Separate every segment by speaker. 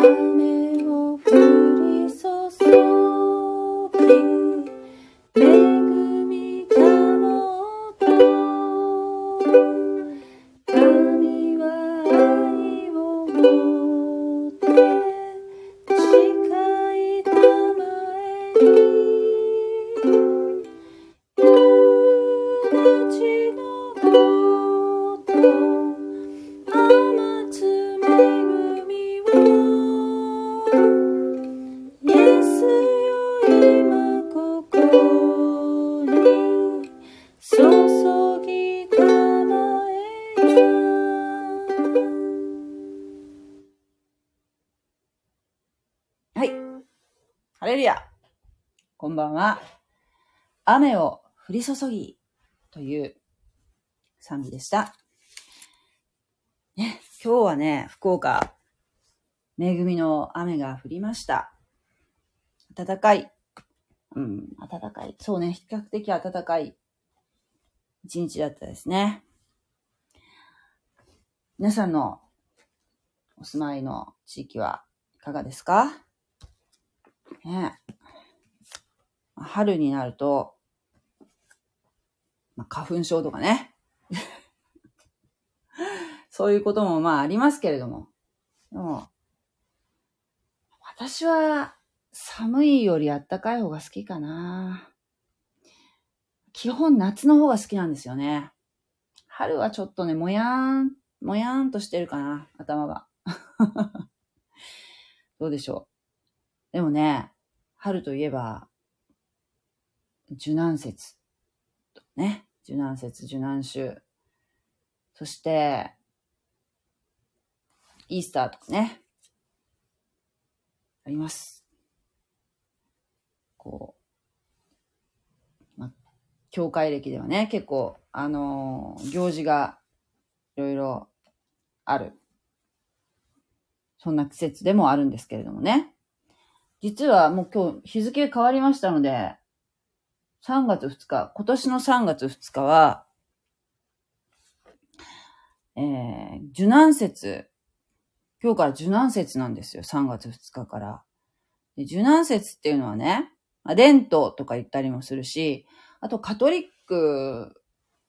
Speaker 1: 雨り注ぎという賛美でした。ね、今日はね、福岡、恵みの雨が降りました。暖かい。うん、暖かい。そうね、比較的暖かい一日だったですね。皆さんのお住まいの地域はいかがですか？ね春になると、まあ、花粉症とかね。そういうこともまあありますけれども。でも、私は寒いより暖かい方が好きかな。基本夏の方が好きなんですよね。春はちょっとね、もやーん、もやーんとしてるかな、頭が。どうでしょう。でもね、春といえば、受難節。ね。受難節、受難週。そして、イースターとかね。あります。こう、ま、教会歴ではね、結構、あのー行事がいろいろある。そんな季節でもあるんですけれどもね。実はもう今日日付変わりましたので、3月2日、今年の3月2日は、えー、受難節、今日から受難節なんですよ、3月2日から。で受難節っていうのはね、まあ、レントとか言ったりもするし、あとカトリック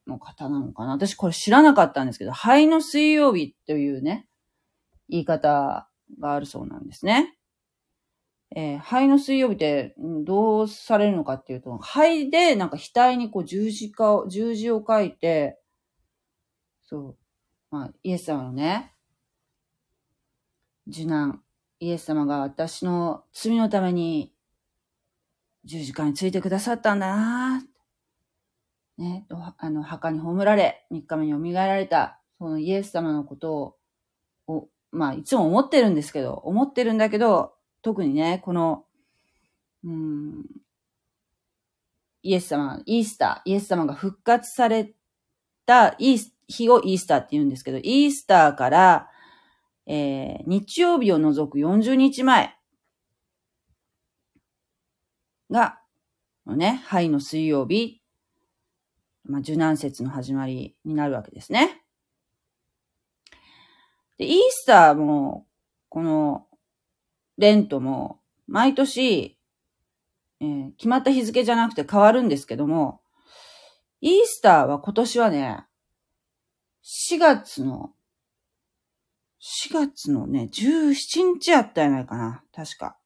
Speaker 1: の方なのかな私これ知らなかったんですけど、灰の水曜日というね、言い方があるそうなんですね。えー灰の水曜日ってどうされるのかっていうと、灰でなんか額にこう十字架を、十字を書いて、そう、まあ、イエス様のね、受難、イエス様が私の罪のために十字架についてくださったんだなね、あの、墓に葬られ、三日目に蘇られた、そのイエス様のことを、をまあ、いつも思ってるんですけど、思ってるんだけど、特にね、この、うん、イエス様、イースター、イエス様が復活されたイース日をイースターって言うんですけど、イースターから、えー、日曜日を除く40日前が、のね、灰の水曜日、まあ、受難節の始まりになるわけですね。で、イースターも、この、レントも、毎年、えー決まった日付じゃなくて変わるんですけども、イースターは今年はね、4月の、4月のね、17日やったやないかな。確か。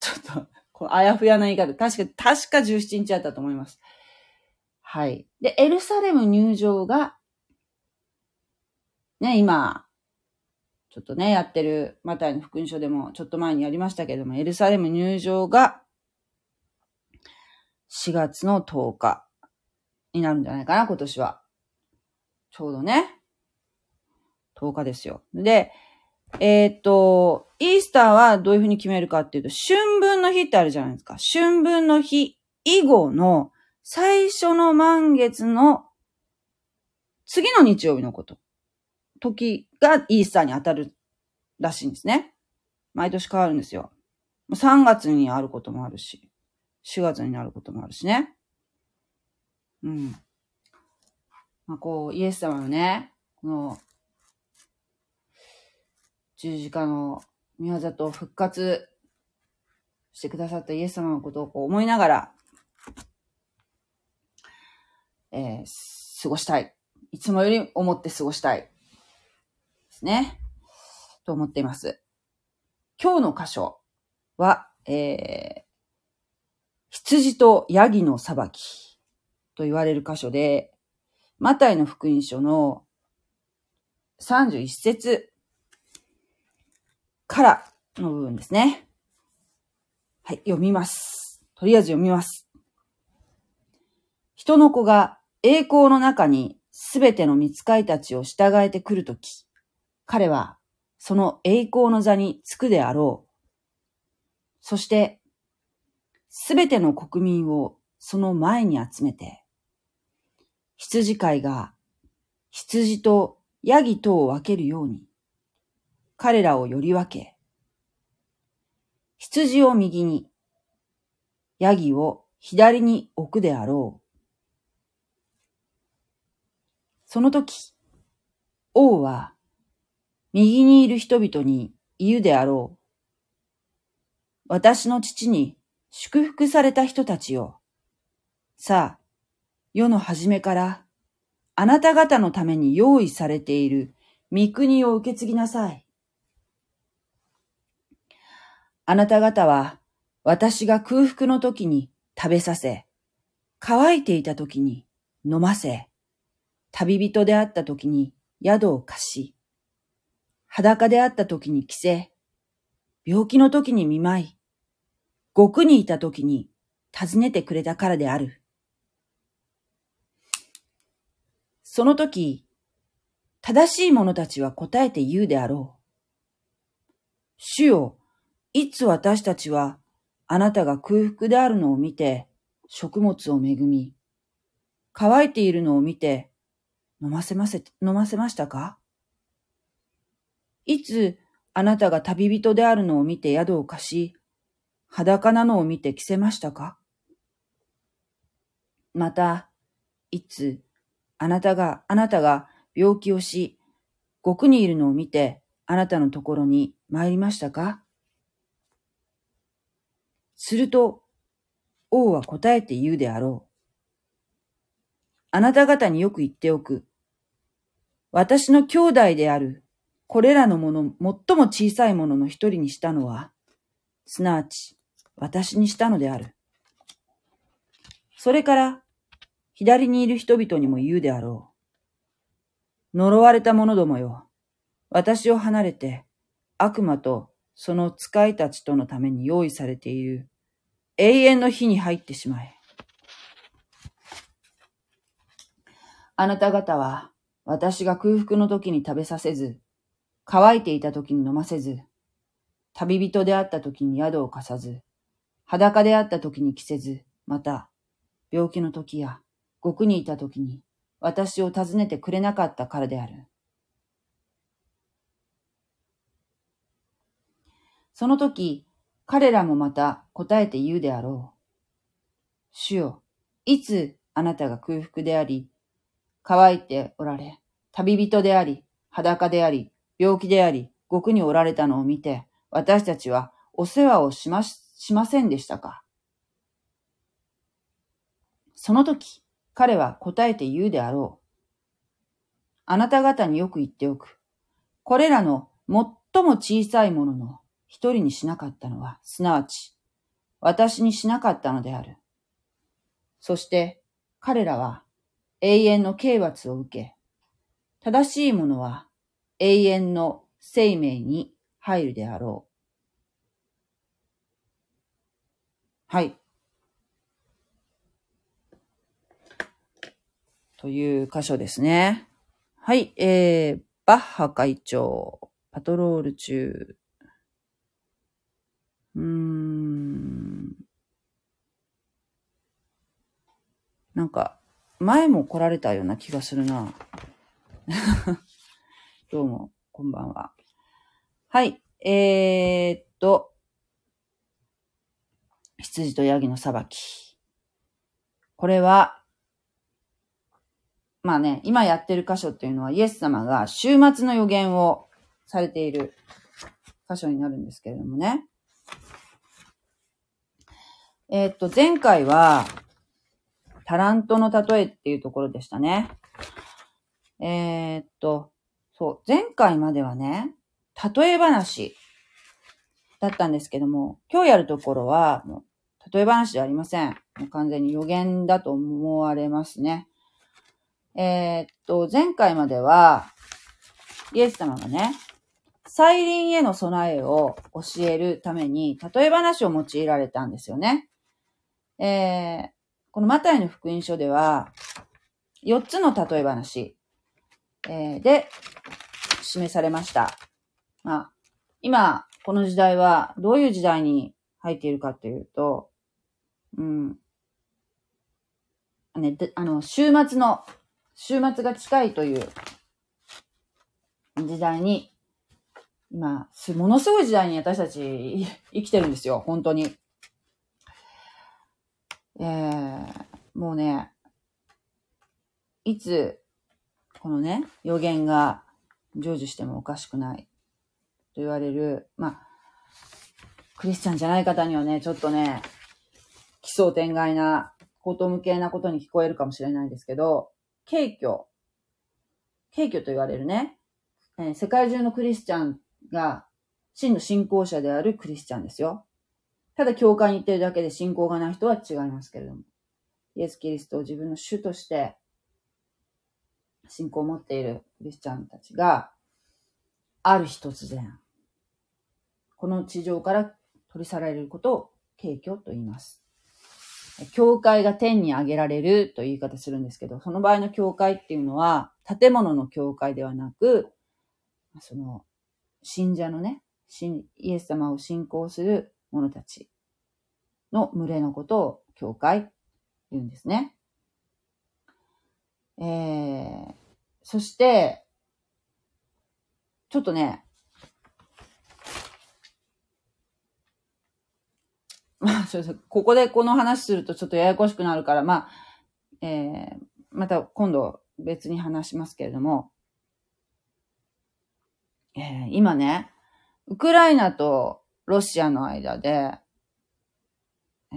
Speaker 1: ちょっと、これあやふやな言い方。確か、確か17日やったと思います。はい。で、エルサレム入場が、ね、今、ちょっとね、やってる、マタイの福音書でもちょっと前にやりましたけども、エルサレム入場が4月の10日になるんじゃないかな、今年は。ちょうどね。10日ですよ。で、えーっと、イースターはどういうふうに決めるかっていうと、春分の日ってあるじゃないですか。春分の日以後の最初の満月の次の日曜日のこと。時がイースターに当たるらしいんですね。毎年変わるんですよ。3月にあることもあるし、4月になることもあるしね。うん。まあ、こう、イエス様のね、この、十字架の見業と復活してくださったイエス様のことをこう思いながら、えー、過ごしたい。いつもより思って過ごしたい。ですね。と思っています。今日の箇所は、えー、羊とヤギの裁きと言われる箇所で、マタイの福音書の31節からの部分ですね。はい、読みます。とりあえず読みます。人の子が栄光の中にすべての見つかいたちを従えてくるとき、彼はその栄光の座につくであろう。そして、すべての国民をその前に集めて、羊飼いが羊とヤギとを分けるように、彼らをより分け、羊を右に、ヤギを左に置くであろう。その時、王は右にいる人々に言うであろう。私の父に祝福された人たちよ。さあ、世の初めからあなた方のために用意されている御国を受け継ぎなさい。あなた方は私が空腹の時に食べさせ、乾いていた時に飲ませ、旅人であった時に宿を貸し、裸であった時に着せ、病気の時に見舞い、極にいた時に尋ねてくれたからである。その時、正しい者たちは答えて言うであろう。主よ、いつ私たちはあなたが空腹であるのを見て食物を恵み、乾いているのを見て飲ませませ、飲ませましたか？いつあなたが旅人であるのを見て宿を貸し、裸なのを見て着せましたか？また、いつあなたが、あなたが病気をし、獄にいるのを見て、あなたのところに参りましたか？すると、王は答えて言うであろう。あなた方によく言っておく。私の兄弟であるこれらのもの、最も小さいものの一人にしたのは、すなわち、私にしたのである。それから、左にいる人々にも言うであろう。呪われた者どもよ。私を離れて、悪魔とその使いたちとのために用意されている永遠の火に入ってしまえ。あなた方は、私が空腹の時に食べさせず、乾いていた時に飲ませず、旅人であった時に宿を貸さず、裸であった時に着せず、また、病気の時や、獄にいた時に、私を訪ねてくれなかったからである。その時、彼らもまた答えて言うであろう。主よ、いつあなたが空腹であり、乾いておられ、旅人であり、裸であり、病気であり、獄におられたのを見て、私たちはお世話をしまし、しませんでしたか？その時、彼は答えて言うであろう。あなた方によく言っておく。これらの最も小さいものの一人にしなかったのは、すなわち、私にしなかったのである。そして、彼らは永遠の刑罰を受け、正しいものは永遠の生命に入るであろう。はい。という箇所ですね。はい。えー、バッハ会長、パトロール中。うーん。なんか、前も来られたような気がするな。どうも、こんばんは。はい。えー、っと、羊とヤギの裁き。これは、まあね、今やってる箇所っていうのはイエス様が週末の予言をされている箇所になるんですけれどもね。えー、っと、前回は、タラントの例えっていうところでしたね。えー、っと、そう、前回まではね、例え話だったんですけども、今日やるところは、もう、例え話ではありません。もう完全に予言だと思われますね。えー、っと、前回までは、イエス様がね、再臨への備えを教えるために、例え話を用いられたんですよね。えー、このマタイの福音書では、4つの例え話、えー、で示されました。まあ、今、この時代はどういう時代に入っているかというと、うん。ね、あの、週末の、週末が近いという時代に、今、ものすごい時代に私たち生きてるんですよ、本当に。えー、もうね、いつ、このね、予言が成就してもおかしくないと言われる、まあ、クリスチャンじゃない方にはね、ちょっとね、奇想天外な、こと無形なことに聞こえるかもしれないですけど、軽挙、軽挙と言われるね、えー、世界中のクリスチャンが真の信仰者であるクリスチャンですよ。ただ教会に行ってるだけで信仰がない人は違いますけれども。イエス・キリストを自分の主として信仰を持っているクリスチャンたちが、ある日突然、この地上から取り去られることを景挙と言います。教会が天に上げられるという言い方するんですけど、その場合の教会っていうのは、建物の教会ではなく、その、信者のね、イエス様を信仰する者たちの群れのことを教会言うんですね。えー、そして、ちょっとね、まあ、ここでこの話するとちょっとややこしくなるから、まあ、えー、また今度別に話しますけれども、えー、今ね、ウクライナとロシアの間で、え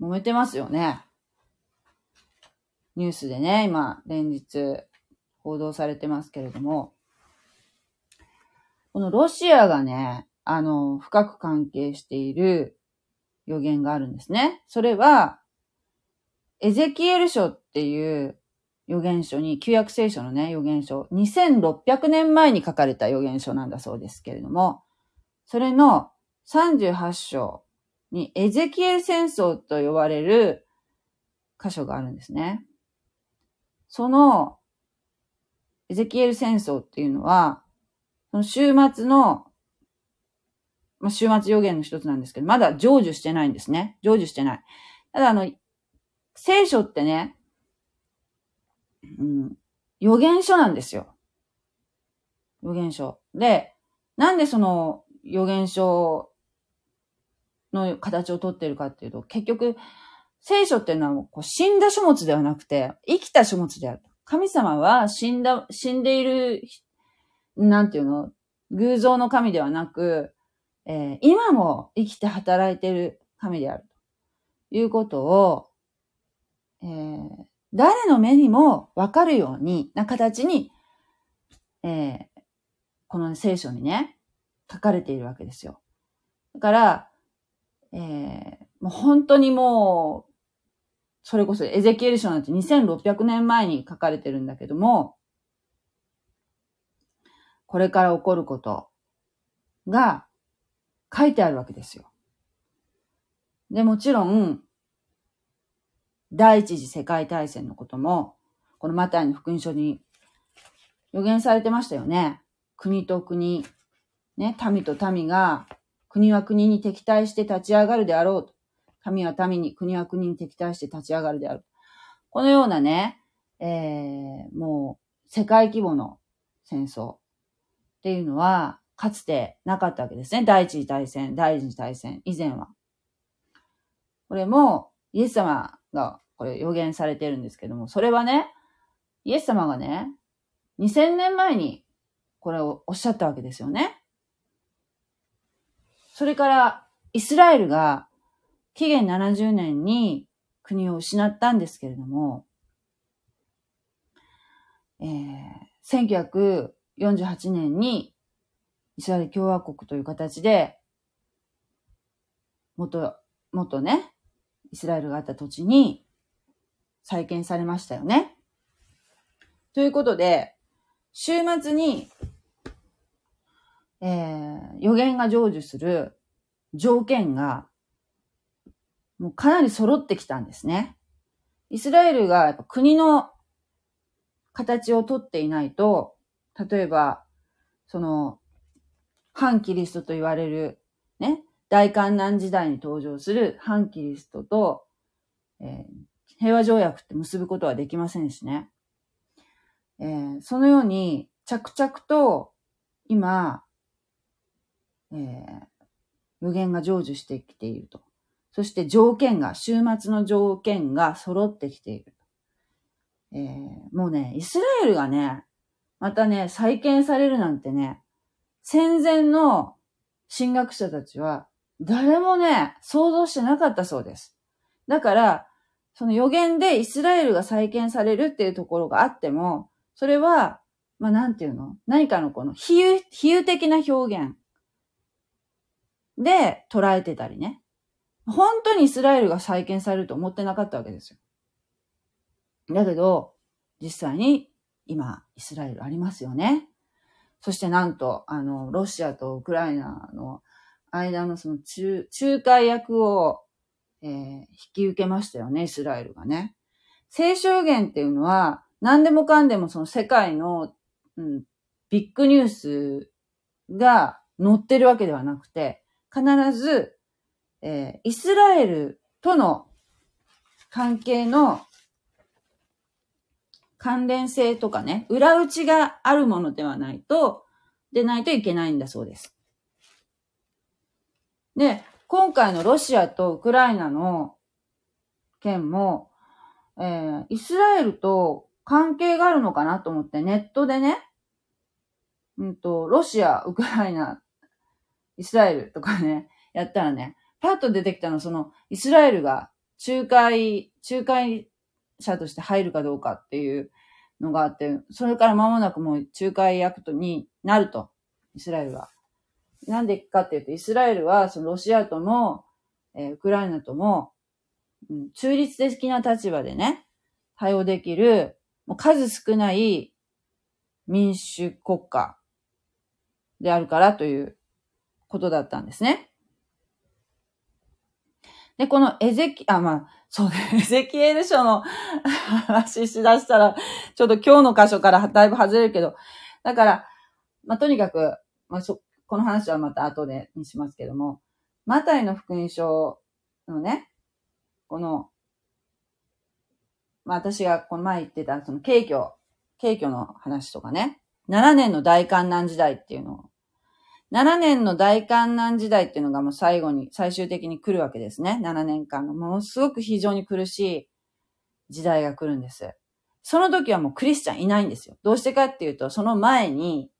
Speaker 1: ー、揉めてますよね。ニュースでね、今、連日報道されてますけれども、このロシアがね、あの、深く関係している予言があるんですね。それは、エゼキエル書っていう予言書に、旧約聖書のね、予言書、2600年前に書かれた予言書なんだそうですけれども、それの38章にエゼキエル戦争と呼ばれる箇所があるんですね。そのエゼキエル戦争っていうのは、その週末の、まあ、週末予言の一つなんですけど、まだ成就してないんですね。成就してない。ただあの、聖書ってね、うん、予言書なんですよ。予言書。で、なんでその予言書の形をとってるかっていうと、結局、聖書っていうのはこう死んだ書物ではなくて、生きた書物である。神様は死んだ、死んでいる、なんていうの、偶像の神ではなく、えー、今も生きて働いている神であるということを、えー、誰の目にもわかるようにな形に、えー、この聖書にね、書かれているわけですよ。だから、えー、もう本当にもう、それこそエゼキエル書なんて2600年前に書かれてるんだけども、これから起こることが書いてあるわけですよ。で、もちろん、第一次世界大戦のことも、このマタイの福音書に予言されてましたよね。国と国、ね、民と民が国は国に敵対して立ち上がるであろうと。民は民に、国は国に敵対して立ち上がるである。このようなね、えー、もう世界規模の戦争っていうのは、かつてなかったわけですね。第一次大戦、第二次大戦、以前は。これも、イエス様がこれ予言されてるんですけども、それはね、イエス様がね、2000年前にこれをおっしゃったわけですよね。それから、イスラエルが紀元70年に国を失ったんですけれども、えー、1948年にイスラエル共和国という形で、元、元ね、イスラエルがあった土地に再建されましたよね。ということで、週末に、えー、予言が成就する条件が、もうかなり揃ってきたんですね。イスラエルが国の形をとっていないと、例えば、その、反キリストと言われる、ね、大観難時代に登場する反キリストと、えー、平和条約って結ぶことはできませんしね。えー、そのように、着々と、今、えー、予言が成就してきていると。そして条件が、週末の条件が揃ってきている。えー、もうね、イスラエルがね、またね、再建されるなんてね、戦前の神学者たちは、誰もね、想像してなかったそうです。だから、その予言でイスラエルが再建されるっていうところがあっても、それは、まあ、なんていうの？何かのこの比喩、比喩的な表現で捉えてたりね。本当にイスラエルが再建されると思ってなかったわけですよ。だけど、実際に今、イスラエルありますよね。そしてなんと、あの、ロシアとウクライナの間のその仲仲介役を、えー、引き受けましたよね、イスラエルがね。聖書言っていうのは、何でもかんでもその世界の、うん、ビッグニュースが載ってるわけではなくて、必ず、えー、イスラエルとの関係の関連性とかね、裏打ちがあるものではないと、でないといけないんだそうです。で、今回のロシアとウクライナの件も、えー、イスラエルと関係があるのかなと思ってネットでね、うんと、ロシア、ウクライナ、イスラエルとかね、やったらね、パッと出てきたのその、イスラエルが仲介、仲介者として入るかどうかっていうのがあって、それから間もなくもう仲介役とになると、イスラエルが。なんでかっていうと、イスラエルは、そのロシアとも、えー、ウクライナとも、うん、中立的な立場でね、対応できる、もう数少ない民主国家であるからということだったんですね。で、このエゼキ、あ、まあ、そうね、エゼキエル書の話しだしたら、ちょっと今日の箇所からだいぶ外れるけど、だから、まあ、とにかく、まあ、そ、この話はまた後でにしますけども、マタイの福音書のね、この、まあ私がこの前言ってた、その景挙、景挙の話とかね、7年の大観難時代っていうのを、7年の大観難時代っていうのがもう最後に、最終的に来るわけですね。7年間のものすごく非常に苦しい時代が来るんです。その時はもうクリスチャンいないんですよ。どうしてかっていうと、その前に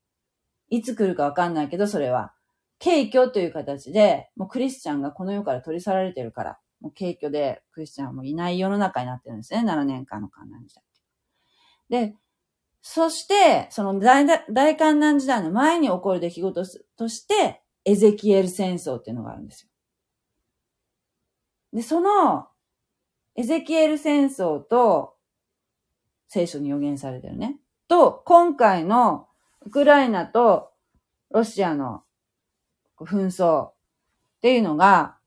Speaker 1: いつ来るかわかんないけど、それは、軽挙という形で、もうクリスチャンがこの世から取り去られてるから、もう軽挙でクリスチャンはもういない世の中になってるんですね。7年間の観難時代。で、そして、その大大観難時代の前に起こる出来事として、エゼキエル戦争っていうのがあるんですよ。で、その、エゼキエル戦争と、聖書に予言されてるね。と、今回のウクライナとロシアの紛争っていうのが、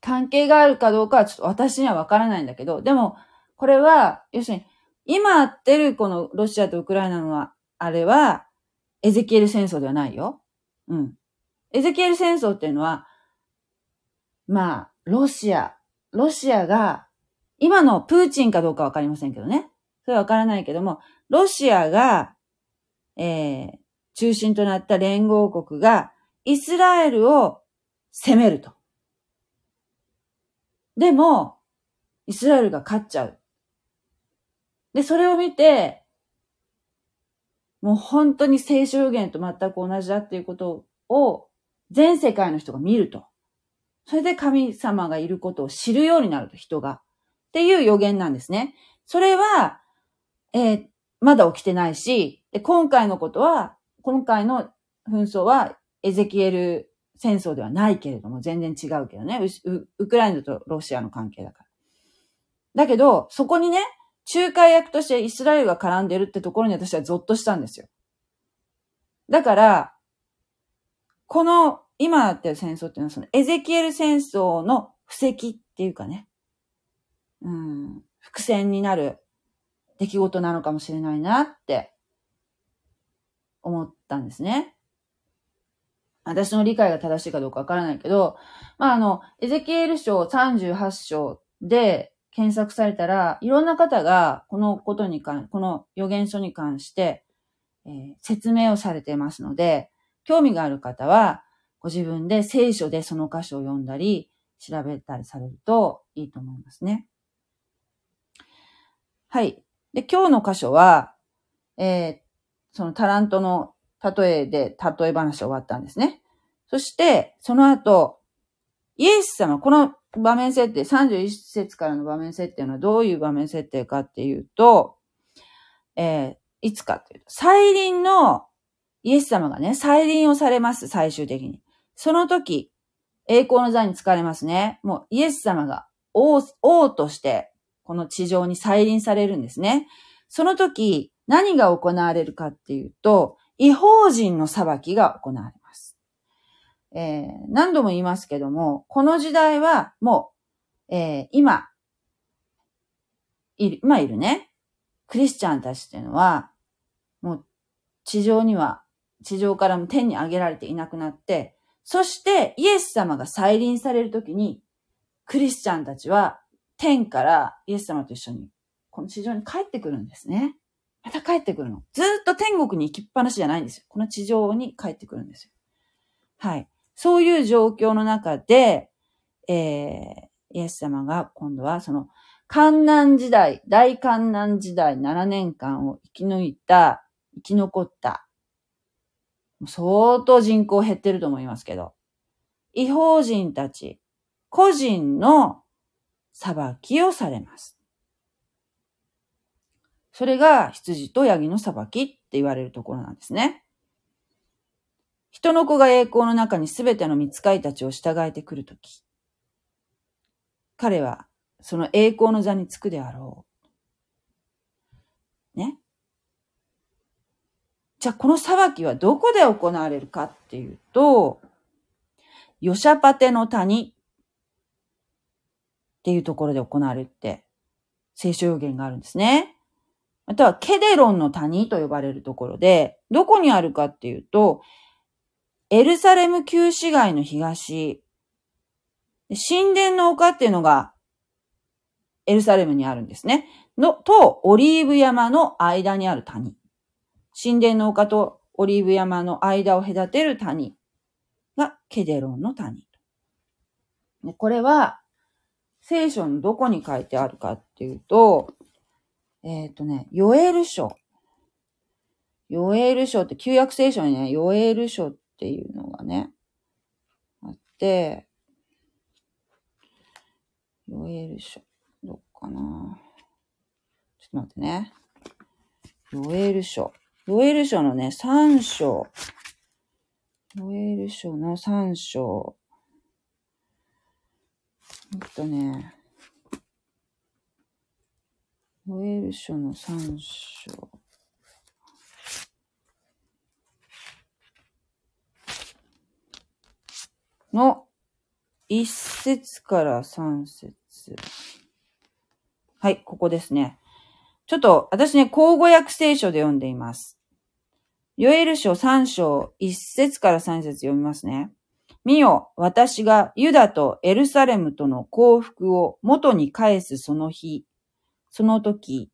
Speaker 1: 関係があるかどうかはちょっと私にはわからないんだけど、でも、これは、要するに、今あってるこのロシアとウクライナのあれは、エゼキエル戦争ではないよ。うん。エゼキエル戦争っていうのは、まあ、ロシア、ロシアが、今のプーチンかどうかわかりませんけどね。それはわからないけども、ロシアが、えー、中心となった連合国がイスラエルを攻めると。でも、イスラエルが勝っちゃう。で、それを見て、もう本当に聖書予言と全く同じだっていうことを全世界の人が見ると。それで神様がいることを知るようになると、人が。っていう予言なんですね。それは、えー、まだ起きてないし、で今回のことは、今回の紛争はエゼキエル戦争ではないけれども、全然違うけどね。ウクライナとロシアの関係だから。だけど、そこにね、仲介役としてイスラエルが絡んでるってところに私はゾッとしたんですよ。だから、この今やってる戦争っていうのはそのエゼキエル戦争の布石っていうかね、うん、伏線になる出来事なのかもしれないなって思ったんですね。私の理解が正しいかどうかわからないけど、まあ、あの、エゼキエル書38章で検索されたら、いろんな方がこのことに関、この予言書に関して、えー、説明をされていますので、興味がある方は、ご自分で聖書でその箇所を読んだり、調べたりされるといいと思いますね。はい。で、今日の箇所は、えー、そのタラントの例えで例え話終わったんですね。そして、その後、イエス様、この場面設定、31節からの場面設定はどういう場面設定かっていうと、えー、いつかというと、再臨の、イエス様がね、再臨をされます、最終的に。その時、栄光の座に疲れますね。もうイエス様が王王として、この地上に再臨されるんですね。その時、何が行われるかっていうと、違法人の裁きが行われます。えー、何度も言いますけども、この時代はもう、えー、今、いる、今いるね、クリスチャンたちっていうのは、もう地上には、地上からも天に上げられていなくなって、そしてイエス様が再臨されるときに、クリスチャンたちは天からイエス様と一緒に、この地上に帰ってくるんですね。また帰ってくるの。ずっと天国に行きっぱなしじゃないんですよ。この地上に帰ってくるんですよ。はい。そういう状況の中で、えー、イエス様が今度はその、観難時代、大観難時代7年間を生き抜いた、生き残った、相当人口減ってると思いますけど、違法人たち、個人の裁きをされます。それが羊とヤギの裁きって言われるところなんですね。人の子が栄光の中にすべての見つかいたちを従えてくるとき、彼はその栄光の座につくであろう。ね？じゃあこの裁きはどこで行われるかっていうと、ヨシャパテの谷っていうところで行われて、聖書予言があるんですね。またはケデロンの谷と呼ばれるところで、どこにあるかっていうと、エルサレム旧市街の東、神殿の丘っていうのがエルサレムにあるんですね。の、と、オリーブ山の間にある谷。神殿の丘とオリーブ山の間を隔てる谷がケデロンの谷。これは、聖書のどこに書いてあるかっていうと、えっ、ー、とね、ヨエル書。ヨエル書って、旧約聖書にね、ヨエル書っっていうのがね、あって、ヨエル書。どっかなちょっと待ってね。ヨエル書。ヨエル書のね、3章。ヨエル書の3章。えっとね、ヨエル書の3章。の1節から3節。はい、ここですね。ちょっと、私ね、口語訳聖書で読んでいます。ヨエル書3章1節から3節読みますね。見よ、私がユダとエルサレムとの幸福を元に返すその日、その時、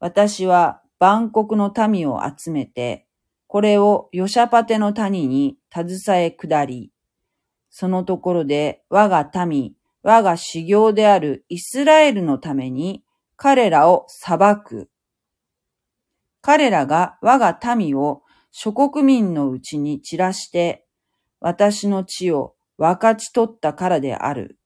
Speaker 1: 私は万国の民を集めて、これをヨシャパテの谷に携え下り、そのところで我が民、我が修行であるイスラエルのために彼らを裁く。彼らが我が民を諸国民のうちに散らして、私の地を分かち取ったからである。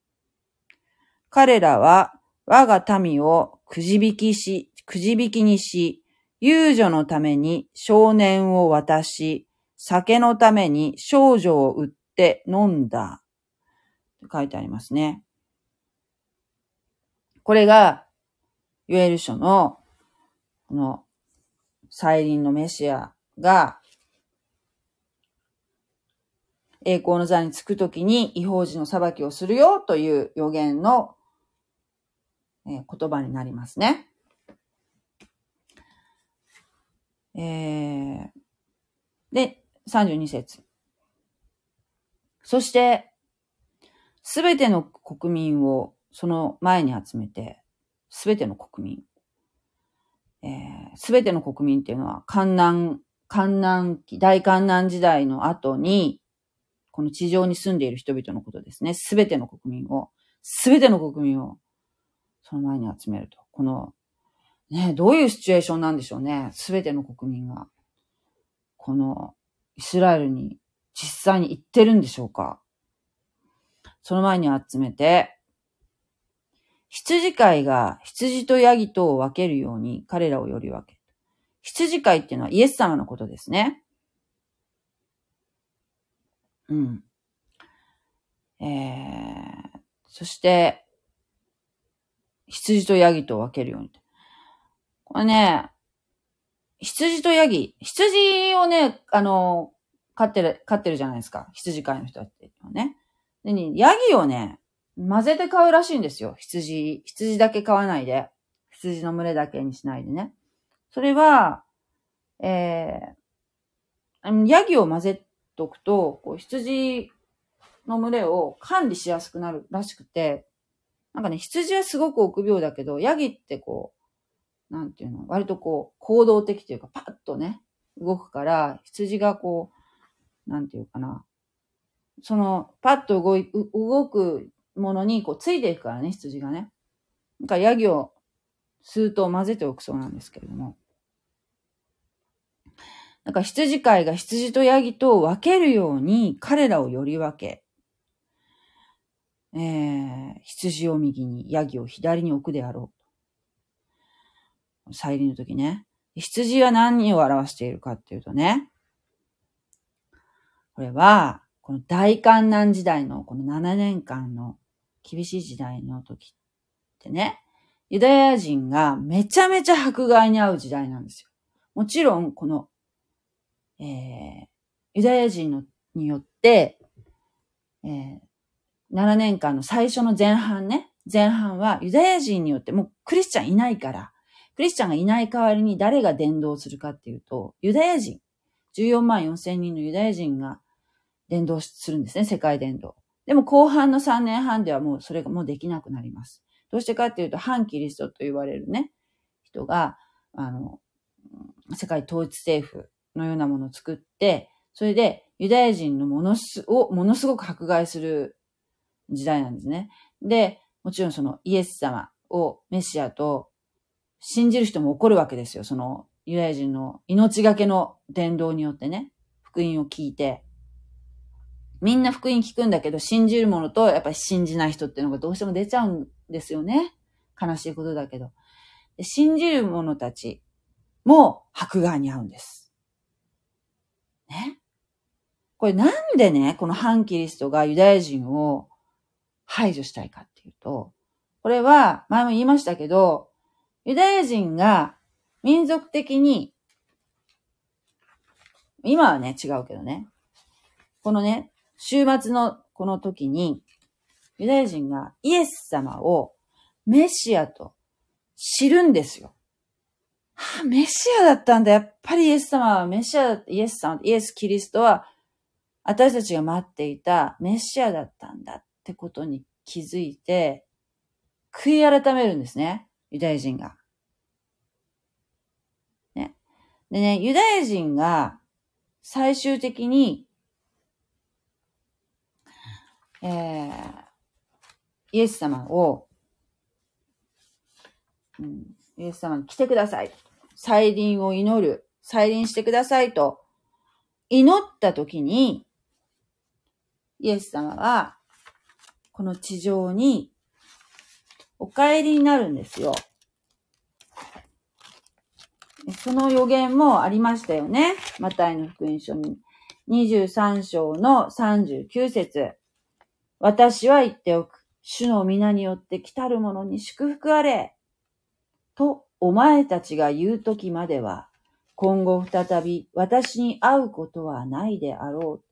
Speaker 1: 彼らは我が民をくじ引きし、くじ引きにし、遊女のために少年を渡し、酒のために少女を売っって飲んだ。書いてありますね。これが、ユエル書の、この、再臨のメシアが、栄光の座につくときに違法人の裁きをするよという予言の、えー、言葉になりますね。えー、で、32節。そして、すべての国民をその前に集めて、すべての国民。す、え、べ、ての国民っていうのは、観南、観南期、大観南時代の後に、この地上に住んでいる人々のことですね。すべての国民を、すべての国民を、その前に集めると。この、ね、どういうシチュエーションなんでしょうね。すべての国民が、この、イスラエルに実際に行ってるんでしょうか？その前に集めて、羊飼いが羊とヤギとを分けるように彼らをより分け羊飼いっていうのはイエス様のことですね。うん。えー、そして、羊とヤギと分けるように。これね、羊とヤギ、羊をね、あの、飼ってる、飼ってるじゃないですか。羊飼いの人ってね。でね、ヤギをね、混ぜて飼うらしいんですよ。羊。羊だけ飼わないで。羊の群れだけにしないでね。それは、えー、ヤギを混ぜとくと、こう羊の群れを管理しやすくなるらしくて、なんかね、羊はすごく臆病だけど、ヤギってこう、なんていうの、割とこう、行動的というか、パッとね、動くから、羊がこう、なんていうかな、その、パッと動い、動くものにこうついていくからね、羊がね。なんかヤギを数頭混ぜておくそうなんですけれども。なんか羊飼いが羊とヤギと分けるように彼らをより分け、えー、羊を右に、ヤギを左に置くであろう。再臨の時ね。羊は何を表しているかっていうとね、これは、この大観難時代のこの7年間の厳しい時代の時ってね、ユダヤ人がめちゃめちゃ迫害に遭う時代なんですよ。もちろん、この、えー、ユダヤ人のによって、えー、7年間の最初の前半ね、前半はユダヤ人によってもうクリスチャンいないから、クリスチャンがいない代わりに誰が伝道するかっていうと、ユダヤ人、14万4千人のユダヤ人が伝道するんですね、世界伝道。でも後半の3年半ではもうそれがもうできなくなります。どうしてかっていうと、反キリストと言われるね、人が、あの、世界統一政府のようなものを作って、それでユダヤ人のものす、をものすごく迫害する時代なんですね。で、もちろんそのイエス様をメシアと信じる人も怒るわけですよ。そのユダヤ人の命がけの伝道によってね、福音を聞いて、みんな福音聞くんだけど、信じるものと、やっぱり信じない人っていうのがどうしても出ちゃうんですよね。悲しいことだけど。信じる者たちも迫害に遭うんです。ね。これなんでね、この反キリストがユダヤ人を排除したいかっていうと、これは前も言いましたけど、ユダヤ人が民族的に、今はね、違うけどね。このね、週末のこの時に、ユダヤ人がイエス様をメシアと知るんですよ。はあ、メシアだったんだ。やっぱりイエス様はメシア、イエス様、イエス・キリストは私たちが待っていたメシアだったんだってことに気づいて、悔い改めるんですね。ユダヤ人が。ね。でね、ユダヤ人が最終的にえー、イエス様を、うん、イエス様に来てください。再臨を祈る、再臨してくださいと祈った時に、イエス様は、この地上にお帰りになるんですよ。その予言もありましたよね。マタイの福音書に。23章の39節私は言っておく。主の皆によって来たる者に祝福あれ。と、お前たちが言うときまでは、今後再び私に会うことはないであろう。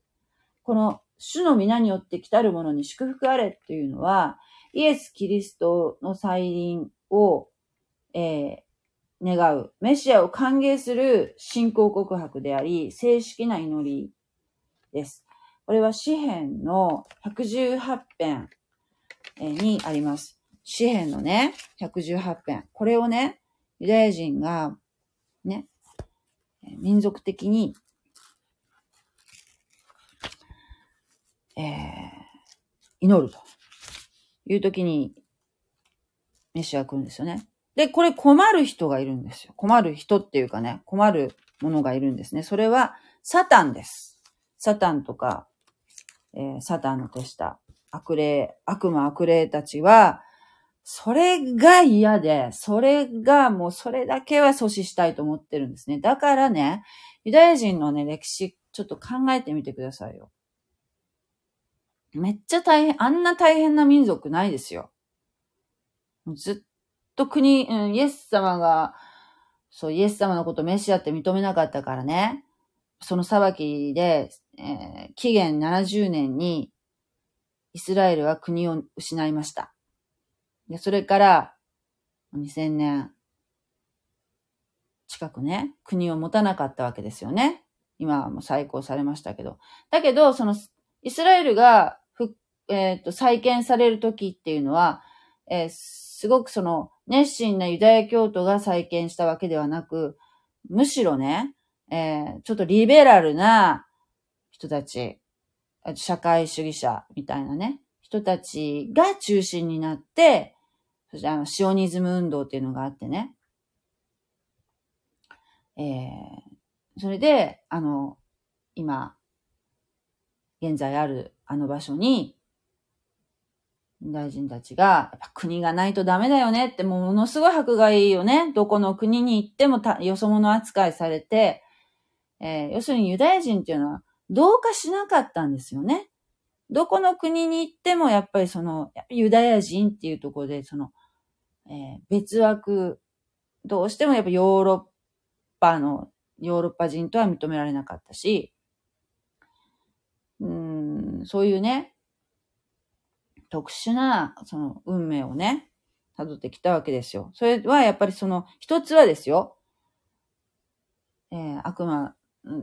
Speaker 1: この主の皆によって来たる者に祝福あれというのは、イエス・キリストの再臨を、えー、願う、メシアを歓迎する信仰告白であり、正式な祈りです。これは詩篇の118編にあります。詩篇のね、118編。これをね、ユダヤ人が、ね、民族的に、えー、祈るという時に、メシア来るんですよね。で、これ困る人がいるんですよ。困る人っていうかね、困るものがいるんですね。それは、サタンです。サタンとか、えー、サタンの手下、悪霊、悪魔悪霊たちは、それが嫌で、それがもうそれだけは阻止したいと思ってるんですね。だからね、ユダヤ人のね、歴史、ちょっと考えてみてくださいよ。めっちゃ大変、あんな大変な民族ないですよ。ずっと国、うん、イエス様が、そう、イエス様のことメシアって認めなかったからね、その裁きで、えー、紀元70年にイスラエルは国を失いました。で、それから、2000年近くね、国を持たなかったわけですよね。今はもう再興されましたけど。だけど、その、イスラエルが、えっ、ー、と、再建される時っていうのは、えー、すごくその、熱心なユダヤ教徒が再建したわけではなく、むしろね、えー、ちょっとリベラルな人たち、社会主義者みたいなね、人たちが中心になって、そしてあの、シオニズム運動っていうのがあってね。えー、それで、あの、今、現在あるあの場所に、大臣たちが、やっぱ国がないとダメだよねって、ものすごい迫害よね。どこの国に行ってもよそ者扱いされて、えー、要するにユダヤ人っていうのは、同化しなかったんですよね。どこの国に行ってもやっぱりその、ユダヤ人っていうところで、その、えー、別枠、どうしてもやっぱヨーロッパの、ヨーロッパ人とは認められなかったし、うん、そういうね、特殊な、その、運命をね、辿ってきたわけですよ。それはやっぱりその、一つはですよ、えー、悪魔、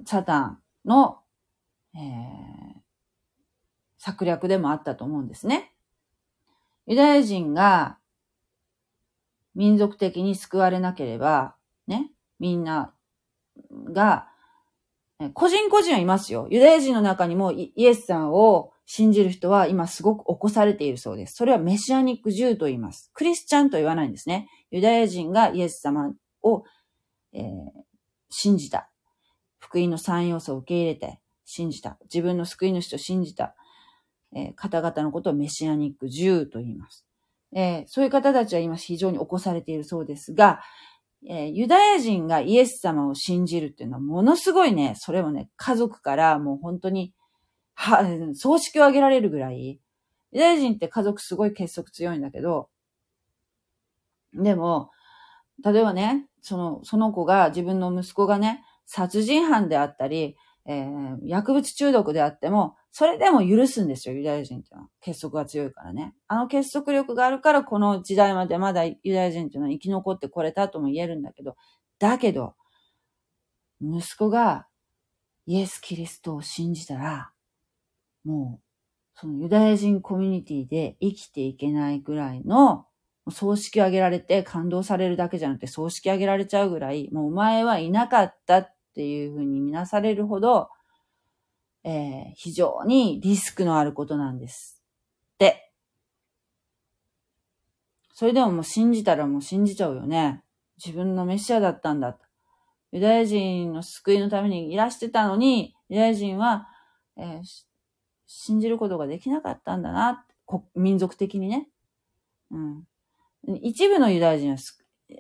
Speaker 1: サタンの、えー、策略でもあったと思うんですね。ユダヤ人が民族的に救われなければ、ね、みんなが、個人個人はいますよ。ユダヤ人の中にもイエスさんを信じる人は今すごく起こされているそうです。それはメシアニックジューと言います。クリスチャンと言わないんですね。ユダヤ人がイエス様を、えー、信じた。福音の三要素を受け入れて信じた。自分の救い主と信じた、えー、方々のことをメシアニックジューと言います。えー、そういう方たちは今非常に起こされているそうですが、えー、ユダヤ人がイエス様を信じるっていうのはものすごいね、それもね、家族からもう本当に、は、葬式を挙げられるぐらい、ユダヤ人って家族すごい結束強いんだけど、でも、例えばね、その、その子が、自分の息子がね、殺人犯であったり、えー、薬物中毒であっても、それでも許すんですよ、ユダヤ人っていうのは。結束が強いからね。あの結束力があるから、この時代までまだユダヤ人っていうのは生き残ってこれたとも言えるんだけど、だけど、息子がイエス・キリストを信じたら、もう、そのユダヤ人コミュニティで生きていけないぐらいの、葬式を挙げられて感動されるだけじゃなくて葬式挙げられちゃうぐらい、もうお前はいなかったっっていうふうに見なされるほど、えー、非常にリスクのあることなんです。で、それでももう信じたらもう信じちゃうよね。自分のメシアだったんだ。ユダヤ人の救いのためにいらしてたのに、ユダヤ人は、えー、信じることができなかったんだな、民族的にね。うん。一部のユダヤ人は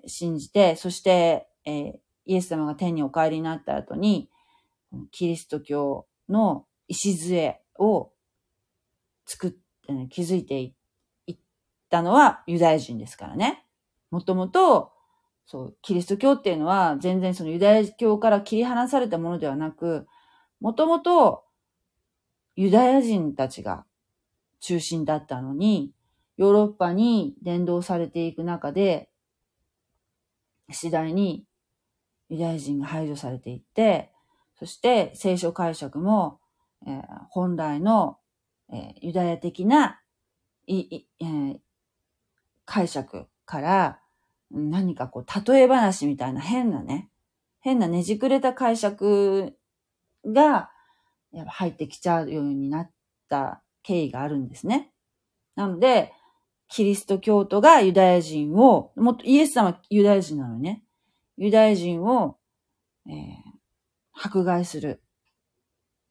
Speaker 1: 信じて、そして、えー、イエス様が天にお帰りになった後に、キリスト教の礎を作って、築いていったのはユダヤ人ですからね。もともと、そう、キリスト教っていうのは全然そのユダヤ教から切り離されたものではなく、もともとユダヤ人たちが中心だったのに、ヨーロッパに伝道されていく中で、次第にユダヤ人が排除されていって、そして聖書解釈も、えー、本来の、えー、ユダヤ的な、えー、解釈から何かこう例え話みたいな変なね、変なねじくれた解釈がやっぱ入ってきちゃうようになった経緯があるんですね。なので、キリスト教徒がユダヤ人を、もっとイエス様はユダヤ人なのね、ユダヤ人を、えー、迫害する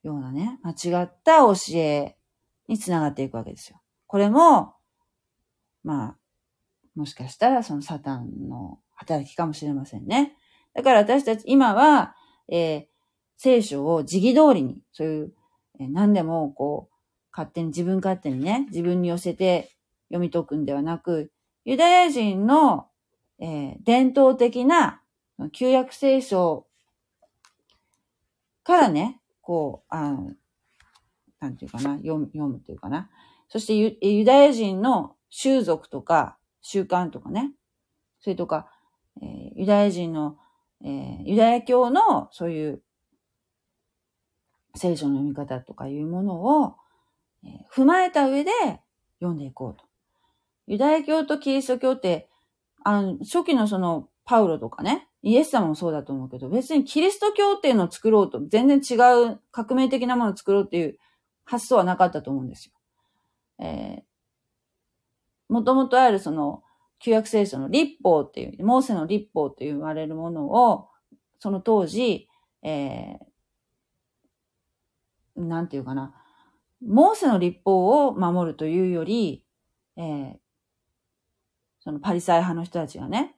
Speaker 1: ようなね、間違った教えにつながっていくわけですよ。これも、まあ、もしかしたらそのサタンの働きかもしれませんね。だから私たち今は、えー、聖書を時期通りに、そういう、えー、何でもこう、勝手に自分勝手にね、自分に寄せて読み解くんではなく、ユダヤ人の、えー、伝統的な旧約聖書からね、こう、あの、なんていうかな、読む、読むっていうかな。そしてユユダヤ人の習俗とか習慣とかね。それとか、えー、ユダヤ人の、えー、ユダヤ教のそういう聖書の読み方とかいうものを、えー、踏まえた上で読んでいこうと。ユダヤ教とキリスト教って、あの、初期のその、パウロとかね、イエス様もそうだと思うけど、別にキリスト教っていうのを作ろうと、全然違う革命的なものを作ろうっていう発想はなかったと思うんですよ。えー、もともとあるその、旧約聖書の立法っていう、モーセの立法って言われるものを、その当時、えー、なんていうかな、モーセの立法を守るというより、えー、そのパリサイ派の人たちがね、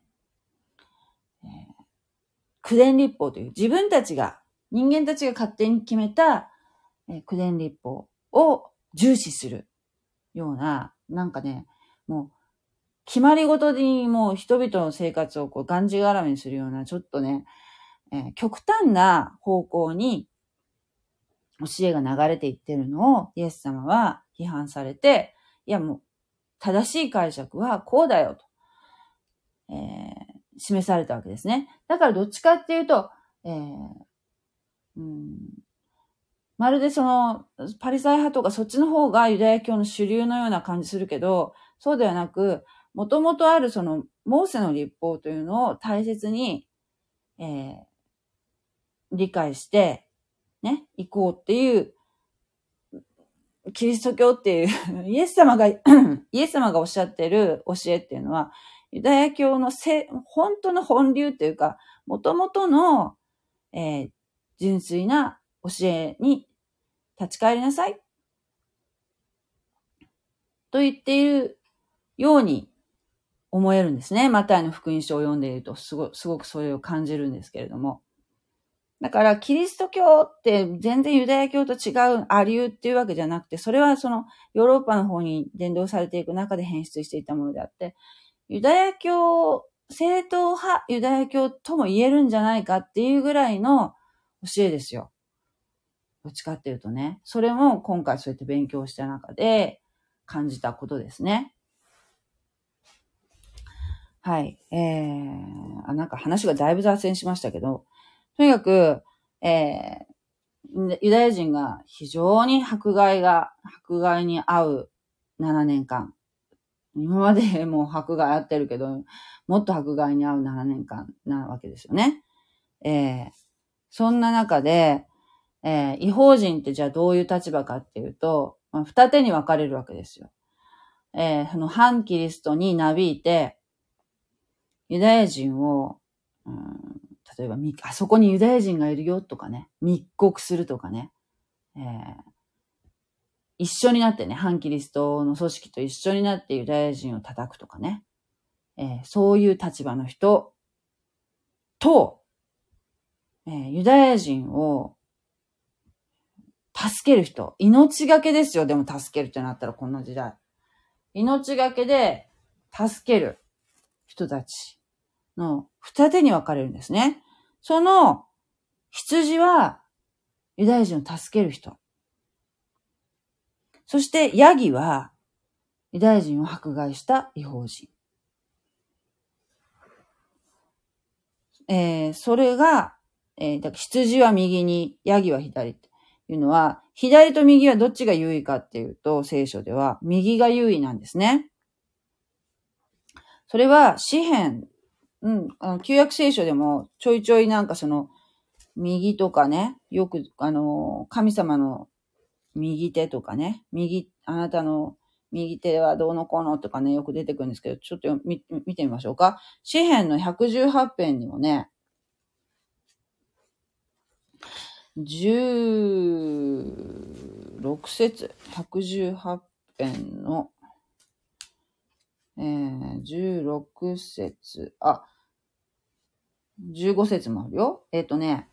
Speaker 1: 苦伝立法という自分たちが、人間たちが勝手に決めた、えー、苦伝立法を重視するような、なんかね、もう、決まりごとにもう人々の生活をこうがんじがらめにするような、ちょっとね、えー、極端な方向に教えが流れていってるのをイエス様は批判されて、いやもう正しい解釈はこうだよと、えー、示されたわけですね。だからどっちかっていうと、えーうん、まるでその、パリサイ派とかそっちの方がユダヤ教の主流のような感じするけど、そうではなく、もともとあるその、モーセの立法というのを大切に、えー、理解して、ね、行こうっていうキリスト教っていうイエス様が、イエス様がおっしゃってる教えっていうのは、ユダヤ教のせ、本当の本流っていうか、元々の、えー、純粋な教えに立ち返りなさい。と言っているように思えるんですね。マタイの福音書を読んでいると、すごすごくそれを感じるんですけれども。だから、キリスト教って全然ユダヤ教と違うありゅうっていうわけじゃなくて、それはそのヨーロッパの方に伝道されていく中で変質していたものであって、ユダヤ教、正統派ユダヤ教とも言えるんじゃないかっていうぐらいの教えですよ。どっちかっていうとね。それも今回そうやって勉強した中で感じたことですね。はい。えー、あ、なんか話がだいぶ脱線しましたけど、とにかく、えー、ユダヤ人が非常に迫害が、迫害に遭う7年間。今までもう迫害あってるけど、もっと迫害に遭う7年間なわけですよね。えー、そんな中で、えー、違法人ってじゃあどういう立場かっていうと、まあ、二手に分かれるわけですよ。えー、その反キリストになびいて、ユダヤ人を、うん例えば、あそこにユダヤ人がいるよとかね、密告するとかね、えー、一緒になってね、反キリストの組織と一緒になってユダヤ人を叩くとかね、えー、そういう立場の人と、えー、ユダヤ人を助ける人、命がけですよ、でも助けるってなったらこんな時代。命がけで助ける人たちの二手に分かれるんですね。その羊はユダヤ人を助ける人。そしてヤギはユダヤ人を迫害した違法人。えー、それが、えー、だ羊は右に、ヤギは左っていうのは、左と右はどっちが優位かっていうと、聖書では右が優位なんですね。それは、詩篇、うん、あの、旧約聖書でもちょいちょいなんかその、右とかね、よく、あの、神様の右手とかね、右、あなたの右手はどうのこうのとかね、よく出てくるんですけど、ちょっと見見てみましょうか。詩篇の118編にもね、16節、118編の、えー、16節、あ、15節もあるよ。えっ、ー、とね、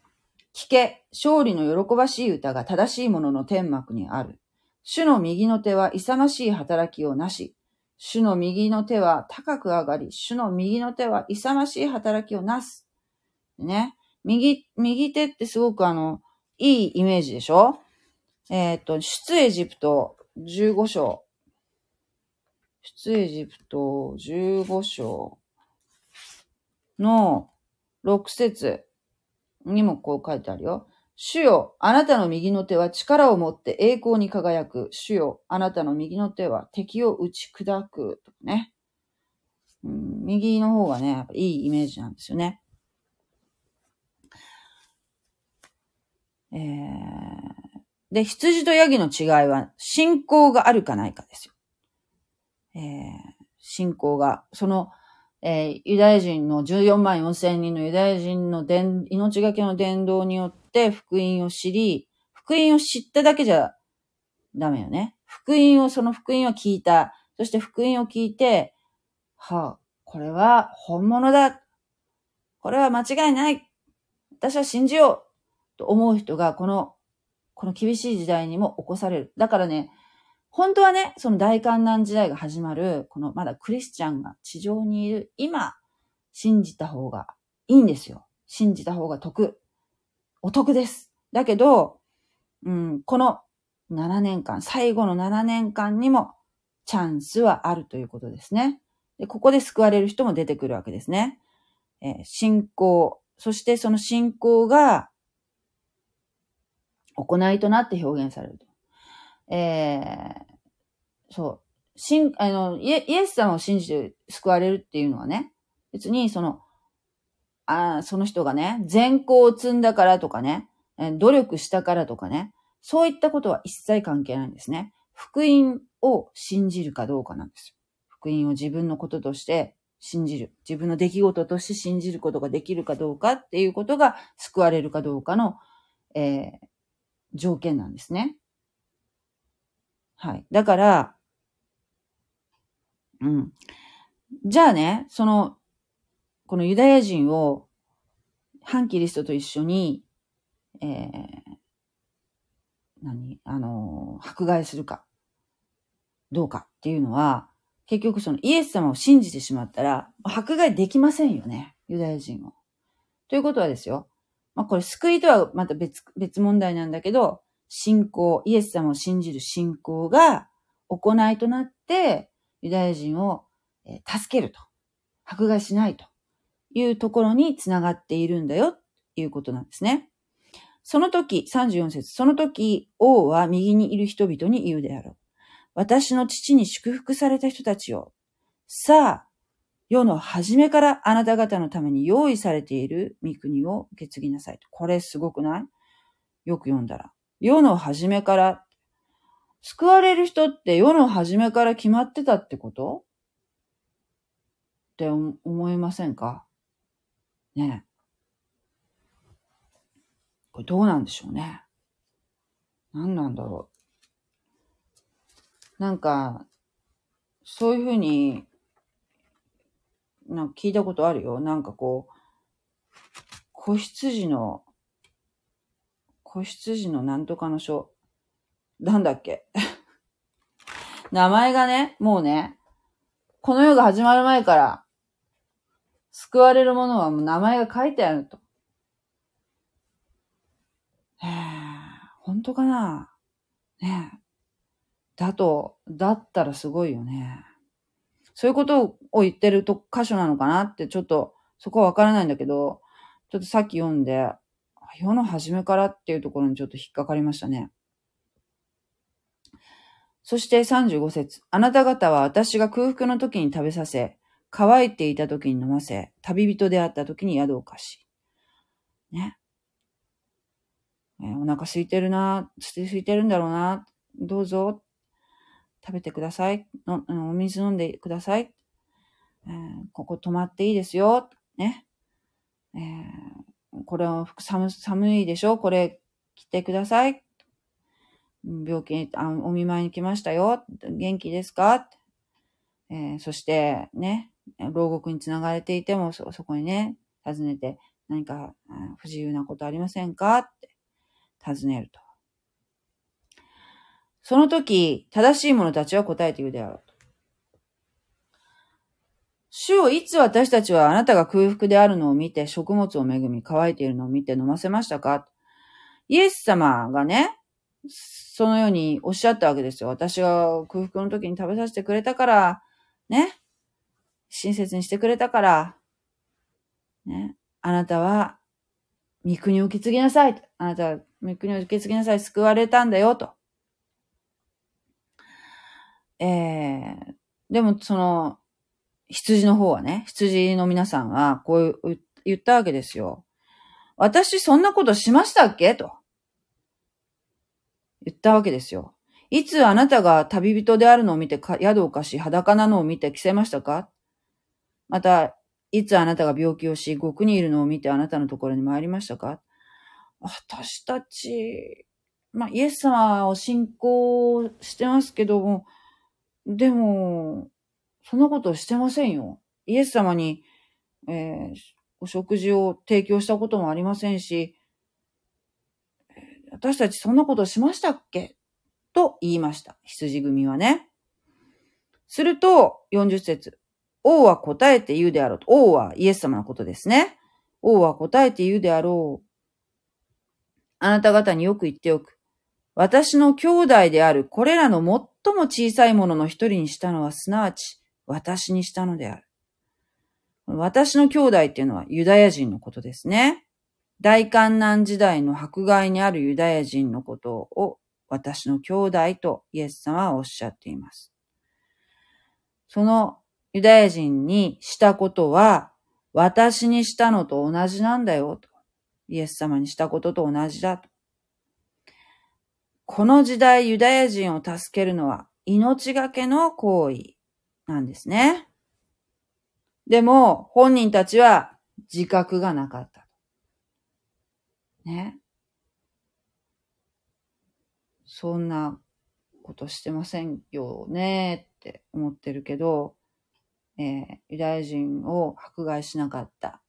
Speaker 1: 聞け、勝利の喜ばしい歌が正しいものの天幕にある。主の右の手は勇ましい働きをなし。主の右の手は高く上がり、主の右の手は勇ましい働きをなす。ね。右、右手ってすごくあの、いいイメージでしょ？えっ、と、出エジプト15章。出エジプト15章の6節にもこう書いてあるよ。主よ、あなたの右の手は力を持って栄光に輝く。主よ、あなたの右の手は敵を打ち砕く。とかね、うん。右の方がね、やっぱいいイメージなんですよね。えー、で、羊とヤギの違いは、信仰があるかないかですよ。えー、信仰が、その、えー、ユダヤ人の14万4千人のユダヤ人の伝命がけの伝道によって福音を知り、福音を知っただけじゃダメよね。福音を、その福音を聞いた。そして福音を聞いて、はあ、これは本物だ。これは間違いない。私は信じよう。と思う人が、この、この厳しい時代にも起こされる。だからね、本当はね、その大観難時代が始まる、このまだクリスチャンが地上にいる今、信じた方がいいんですよ。信じた方が得。お得です。だけど、うん、この7年間、最後の7年間にもチャンスはあるということですね。で、ここで救われる人も出てくるわけですね。えー、信仰、そしてその信仰が行いとなって表現されると。えー、そう、しん、あのイエ、イエス様を信じて救われるっていうのはね、別にその、あその人がね、善行を積んだからとかね、努力したからとかね、そういったことは一切関係ないんですね。福音を信じるかどうかなんですよ。福音を自分のこととして信じる。自分の出来事として信じることができるかどうかっていうことが救われるかどうかの、えー、条件なんですね。はい。だから、うん。じゃあね、その、このユダヤ人を反キリストと一緒に、えー、何？あの、迫害するか、どうかっていうのは、結局そのイエス様を信じてしまったら、迫害できませんよね。ユダヤ人を。ということはですよ。まあこれ救いとはまた別、別問題なんだけど、信仰、イエス様を信じる信仰が行いとなって、ユダヤ人を助けると。迫害しないというところにつながっているんだよ、ということなんですね。その時、34節その時、王は右にいる人々に言うであろう。私の父に祝福された人たちよ。さあ、世の初めからあなた方のために用意されている御国を受け継ぎなさい。これすごくない？よく読んだら。世の初めから、救われる人って世の初めから決まってたってこと？って思いませんか？ねえこれどうなんでしょうね。何なんだろう。なんか、そういうふうに、なんか聞いたことあるよ。なんかこう、子羊の、子羊のなんとかの書。なんだっけ 名前がね、もうね、この世が始まる前から、救われるものはもう名前が書いてあると。へえ、本当かなねえ。だと、だったらすごいよね。そういうことを言ってると箇所なのかなってちょっとそこはわからないんだけど、ちょっとさっき読んで、世の初めからっていうところにちょっと引っかかりましたね。そして35節あなた方は私が空腹の時に食べさせ、乾いていた時に飲ませ、旅人であった時に宿を貸し。ね。え、お腹空いてるな、空いてるんだろうな、どうぞ、食べてください。のお水飲んでください。えー、ここ泊まっていいですよ。ね。えー、これは寒寒いでしょ？これ着てください。病気にあ、お見舞いに来ましたよ。元気ですか、えー、そして、ね、牢獄につながれていても、そ、そこにね、尋ねて、何か不自由なことありませんか？って尋ねると。その時、正しい者たちは答えて言うであろうと。主をいつ私たちはあなたが空腹であるのを見て、食物を恵み、乾いているのを見て飲ませましたか？イエス様がね、そのようにおっしゃったわけですよ。私が空腹の時に食べさせてくれたから、ね？親切にしてくれたから、ね？あなたは、御国を受け継ぎなさい。あなたは御国を受け継ぎなさい。救われたんだよ、と。えー、でも、その、羊の方はね、羊の皆さんは、こう言ったわけですよ。私、そんなことしましたっけ？と。言ったわけですよ。いつあなたが旅人であるのを見て宿を貸し、裸なのを見て着せましたか？また、いつあなたが病気をし、獄にいるのを見てあなたのところに参りましたか？私たち、まあ、イエス様を信仰してますけども、でも、そんなことしてませんよ。イエス様に、えー、お食事を提供したこともありませんし、私たちそんなことしましたっけ？と言いました。羊組はね。すると、40節王は答えて言うであろうと。王はイエス様のことですね。王は答えて言うであろう。あなた方によく言っておく。私の兄弟であるこれらの最も小さいものの一人にしたのは、すなわち私にしたのである。私の兄弟っていうのはユダヤ人のことですね。大観難時代の迫害にあるユダヤ人のことを私の兄弟とイエス様はおっしゃっています。そのユダヤ人にしたことは私にしたのと同じなんだよと。イエス様にしたことと同じだと。この時代ユダヤ人を助けるのは命がけの行為なんですね。でも本人たちは自覚がなかった。ね。そんなことしてませんよねって思ってるけど、えー、ユダヤ人を迫害しなかった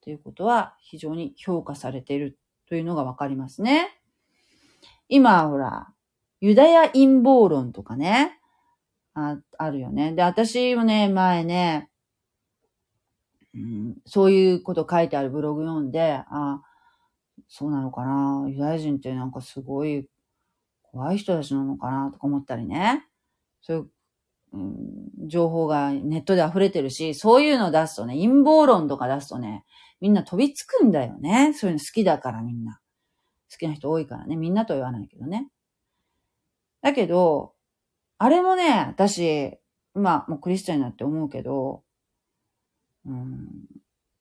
Speaker 1: ということは非常に評価されているというのがわかりますね。今、ほら、ユダヤ陰謀論とかね、ああるよね。で、私もね、前ね、うん、そういうこと書いてあるブログ読んで、あそうなのかなユダヤ人ってなんかすごい怖い人たちなのかなとか思ったりね。そういう、うん、情報がネットで溢れてるし、そういうの出すとね、陰謀論とか出すとね、みんな飛びつくんだよね。そういうの好きだからみんな。好きな人多いからね。みんなとは言わないけどね。だけど、あれもね、私、まあ、もうクリスチャンになって思うけど、うん、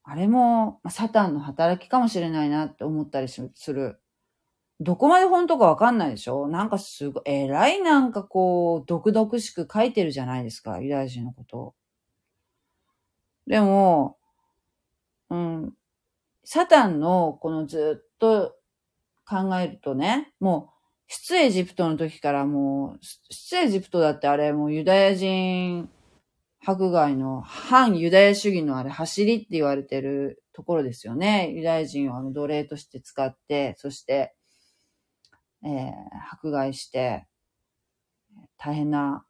Speaker 1: あれも、サタンの働きかもしれないなって思ったりする。どこまで本当かわかんないでしょ？なんかすごい、えらいなんかこう、毒々しく書いてるじゃないですか、ユダヤ人のことを。でも、うん、サタンのこのずっと考えるとね、もう、出エジプトの時からもう、出エジプトだってあれもうユダヤ人迫害の反ユダヤ主義のあれ走りって言われてるところですよね。ユダヤ人をあの奴隷として使って、そして、えー、迫害して、大変な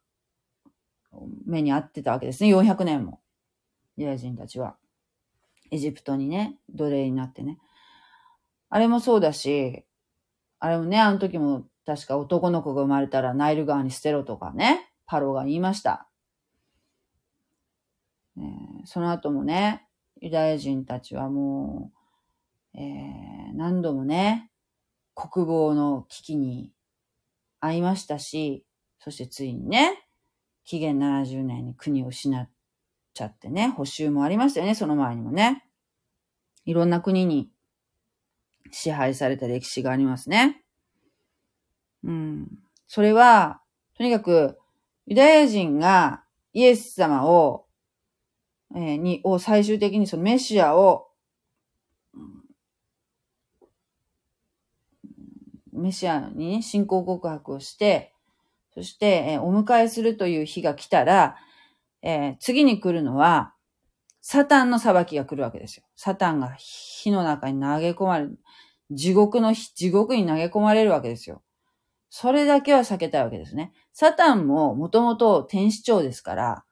Speaker 1: 目に遭ってたわけですね。400年も。ユダヤ人たちは。エジプトにね、奴隷になってね。あれもそうだし、あれもね、あの時も確か男の子が生まれたらナイル川に捨てろとかね、パロが言いました。えー、その後もね、ユダヤ人たちはもう、えー、何度もね、国防の危機に遭いましたし、そしてついにね、紀元70年に国を失っちゃってね、補修もありましたよね、その前にもね。いろんな国に支配された歴史がありますね。うん。それは、とにかく、ユダヤ人がイエス様を、えー、に、を最終的にそのメシアを、メシアにね、信仰告白をして、そして、えー、お迎えするという日が来たら、えー、次に来るのは、サタンの裁きが来るわけですよ。サタンが火の中に投げ込まれる。地獄の火、地獄に投げ込まれるわけですよ。それだけは避けたいわけですね。サタンももともと天使長ですから、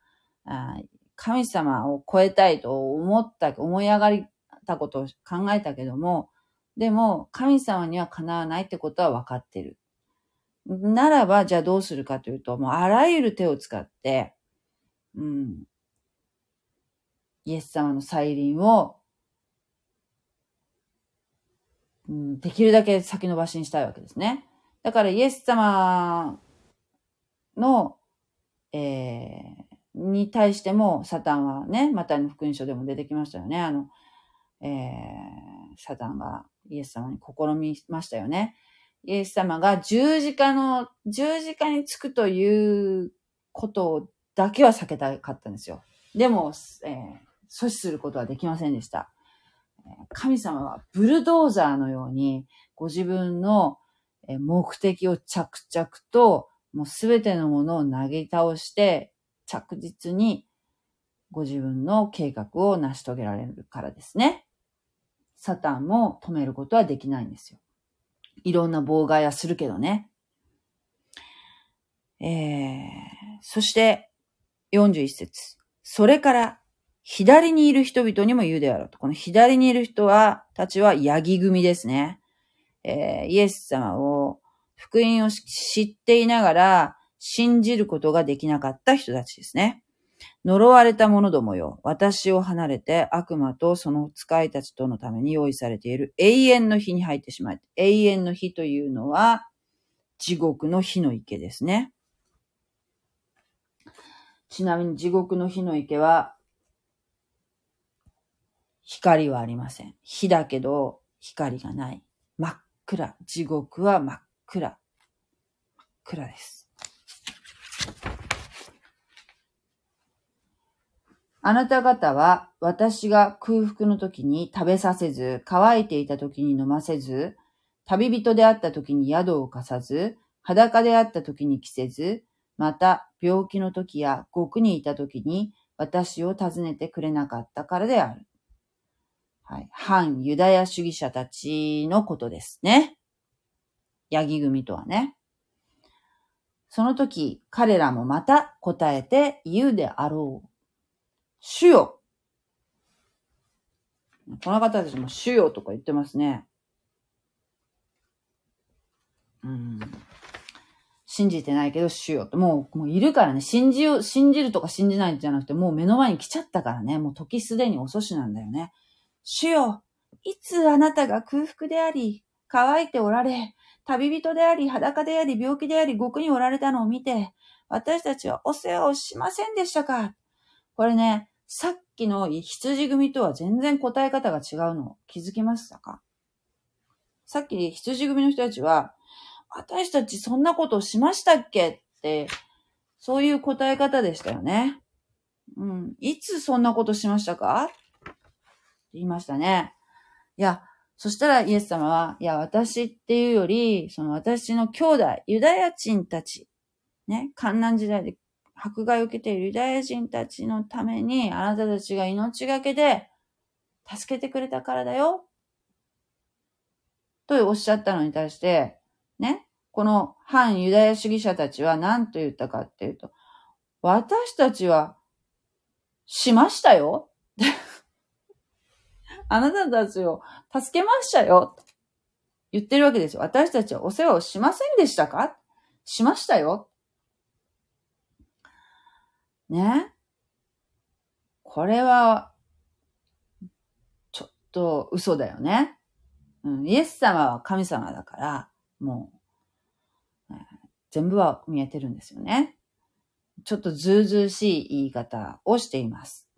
Speaker 1: 神様を超えたいと思った、思い上がったことを考えたけども、でも神様にはかなわないってことは分かってる。ならば、じゃあどうするかというと、もうあらゆる手を使って、うん、イエス様の再臨を、うん、できるだけ先延ばしにしたいわけですね。だからイエス様の、えー、に対してもサタンはね、またの福音書でも出てきましたよね。あの、えー、サタンがイエス様に試みましたよね。イエス様が十字架の、十字架につくということだけは避けたかったんですよ。でも、えー、阻止することはできませんでした。神様はブルドーザーのようにご自分の目的を着々ともうすべてのものを投げ倒して着実にご自分の計画を成し遂げられるからですね。サタンも止めることはできないんですよ。いろんな妨害はするけどね。えー、そして、41節それから、左にいる人々にも言うであろうと。この左にいる人は、たちはヤギ組ですね。えー、イエス様を、福音を知っていながら、信じることができなかった人たちですね。呪われた者どもよ。私を離れて悪魔とその使いたちとのために用意されている永遠の火に入ってしまえ。永遠の火というのは地獄の火の池ですね。ちなみに地獄の火の池は光はありません。火だけど光がない。真っ暗。地獄は真っ暗。真っ暗です。あなた方は私が空腹の時に食べさせず、乾いていた時に飲ませず、旅人であった時に宿を貸さず、裸であった時に着せず、また病気の時や極にいた時に私を訪ねてくれなかったからである。はい。反ユダヤ主義者たちのことですね。ヤギ組とはね。その時、彼らもまた答えて言うであろう。主よ。この方たちも主よとか言ってますね。うん。信じてないけど主よって。もう、もういるからね。信じよう、信じるとか信じないんじゃなくて、もう目の前に来ちゃったからね。もう時すでに遅しなんだよね。主よ、いつあなたが空腹であり、乾いておられ、旅人であり、裸であり、病気であり、極におられたのを見て、私たちはお世話をしませんでしたか。これね、さっきの羊組とは全然答え方が違うの。気づきましたか？さっき羊組の人たちは、私たちそんなことをしましたっけ？って、そういう答え方でしたよね。うん。いつそんなことしましたか？言いましたね。いや、そしたらイエス様は、いや、私っていうより、その私の兄弟、ユダヤ人たち、ね、観難時代で迫害を受けているユダヤ人たちのために、あなたたちが命がけで助けてくれたからだよ。とおっしゃったのに対して、ね、この反ユダヤ主義者たちは何と言ったかっていうと、私たちはしましたよ。あなたたちを助けましたよ。言ってるわけですよ。私たちはお世話をしませんでしたか？しましたよ。ね？これは、ちょっと嘘だよね。うん、イエス様は神様だから、もう、全部は見えてるんですよね。ちょっとずうずうしい言い方をしています。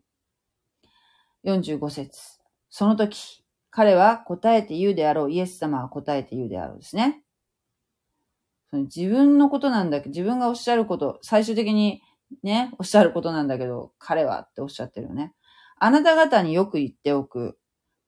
Speaker 1: 45節その時、彼は答えて言うであろう。イエス様は答えて言うであろうですね。自分のことなんだけど、自分がおっしゃること、最終的にね、おっしゃることなんだけど、彼はっておっしゃってるよね。あなた方によく言っておく。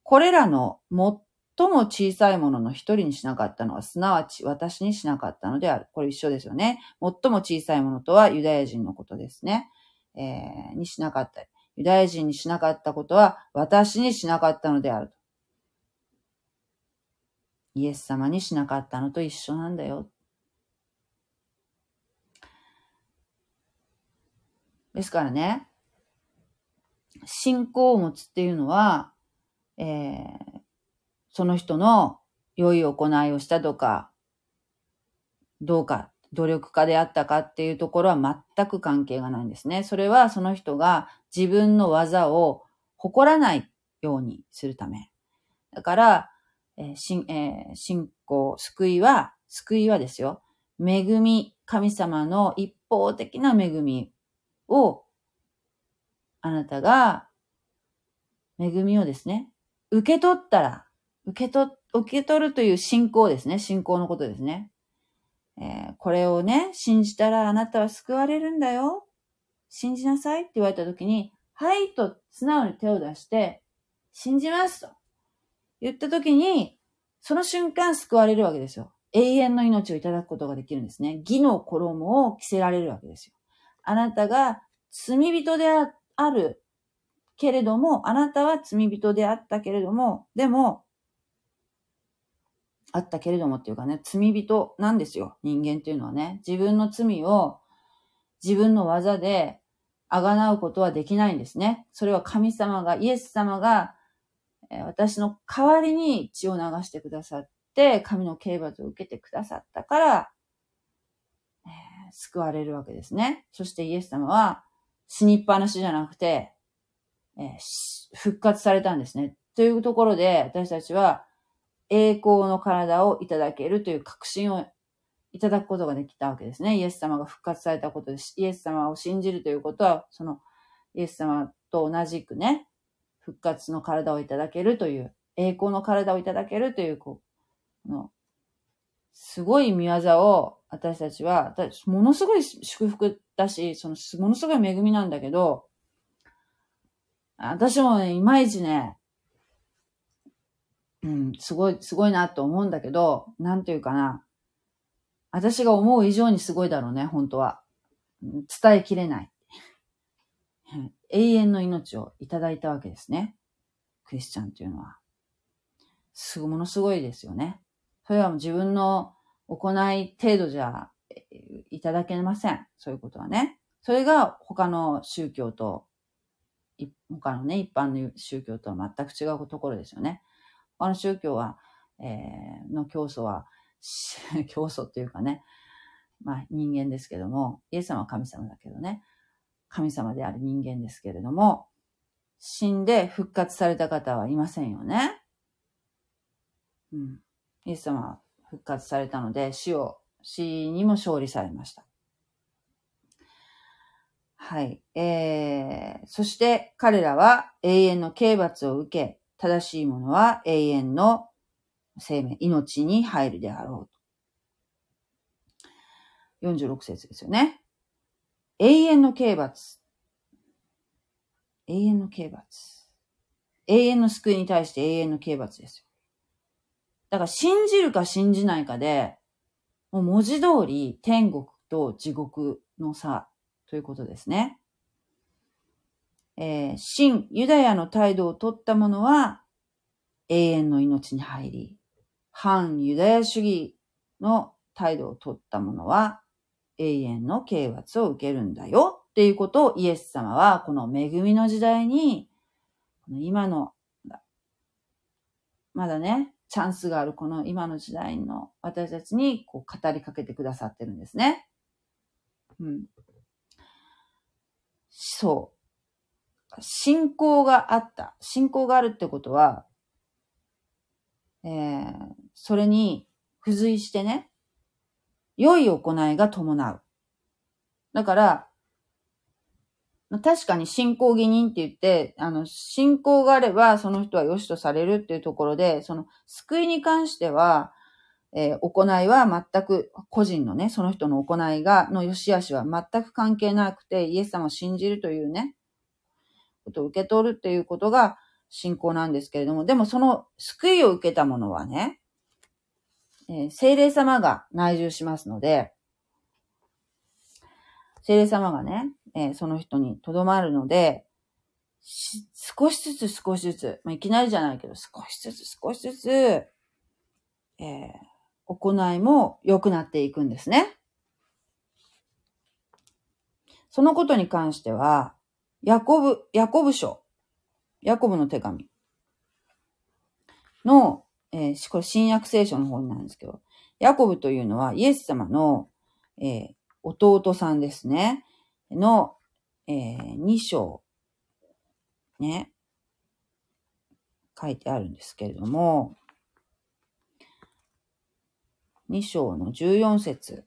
Speaker 1: これらの最も小さいものの一人にしなかったのは、すなわち私にしなかったのである。これ一緒ですよね。最も小さいものとはユダヤ人のことですね。えー、にしなかった。ユダヤ人にしなかったことは私にしなかったのである。イエス様にしなかったのと一緒なんだよ。ですからね、信仰を持つっていうのは、えー、その人の良い行いをしたとか、どうか、努力家であったかっていうところは全く関係がないんですね。それはその人が自分の技を誇らないようにするため。だから、えーえー、信仰、救いは、救いはですよ。恵み、神様の一方的な恵みを、あなたが、恵みをですね、受け取ったら、受け取、受け取るという信仰ですね。信仰のことですね。えー、これをね、信じたらあなたは救われるんだよ。信じなさいって言われたときに、はいと素直に手を出して、信じますと言ったときに、その瞬間救われるわけですよ。永遠の命をいただくことができるんですね。義の衣を着せられるわけですよ。あなたが罪人であるけれども、あなたは罪人であったけれども、でも、あったけれどもっていうかね、罪人なんですよ。人間っていうのはね。自分の罪を自分の技であがなうことはできないんですね。それは神様が、イエス様が、私の代わりに血を流してくださって、神の刑罰を受けてくださったから、え救われるわけですね。そしてイエス様は死にっぱなしじゃなくて、えー、復活されたんですね。というところで私たちは栄光の体をいただけるという確信をいただくことができたわけですね。イエス様が復活されたことです。イエス様を信じるということは、そのイエス様と同じくね、復活の体をいただけるという、栄光の体をいただけるという、こう、のすごい見業を私たちは、ものすごい祝福だし、その、ものすごい恵みなんだけど、私もね、いまいちね、うん、すごい、すごいなと思うんだけど、なんていうかな。私が思う以上にすごいだろうね、本当は。伝えきれない。永遠の命をいただいたわけですね。クリスチャンというのは。すご、ものすごいですよね。それはもう自分の行い程度じゃいただけません。そういうことはね。それが他の宗教と、他のね、一般の宗教とは全く違うところですよね。他の宗教は、えー、の教祖は、教祖っていうかね、まあ人間ですけども、イエス様は神様だけどね、神様である人間ですけれども、死んで復活された方はいませんよね。うん。イエス様は復活されたので、死を、死にも勝利されました。はい。えー、そして彼らは永遠の刑罰を受け、正しいものは永遠の生命、命に入るであろうと。46節ですよね。永遠の刑罰。永遠の刑罰。永遠の救いに対して永遠の刑罰ですよ。だから信じるか信じないかで、もう文字通り天国と地獄の差ということですね。えー、新ユダヤの態度を取った者は永遠の命に入り、反ユダヤ主義の態度を取った者は永遠の刑罰を受けるんだよっていうことをイエス様はこの恵みの時代に、この今の、まだね、チャンスがあるこの今の時代の私たちにこう語りかけてくださってるんですね。うん。そう。信仰があった。信仰があるってことは、えー、それに付随してね、良い行いが伴う。だから、確かに信仰義人って言って、あの、信仰があればその人は良しとされるっていうところで、その救いに関しては、えー、行いは全く個人のね、その人の行いが、の良し悪しは全く関係なくて、イエス様を信じるというね、ことを受け取るっていうことが信仰なんですけれども、でもその救いを受けたものはね、えー、精霊様が内住しますので、精霊様がね、えー、その人にとどまるので、少しずつ少しずつ、まあ、いきなりじゃないけど、少しずつ少しずつ、えー、行いも良くなっていくんですね。そのことに関しては、ヤコブ、ヤコブ書、ヤコブの手紙。のえー、これ新約聖書の方なんですけど、ヤコブというのはイエス様の、えー、弟さんですね。の、えー、2章、ね、書いてあるんですけれども、2章の14節。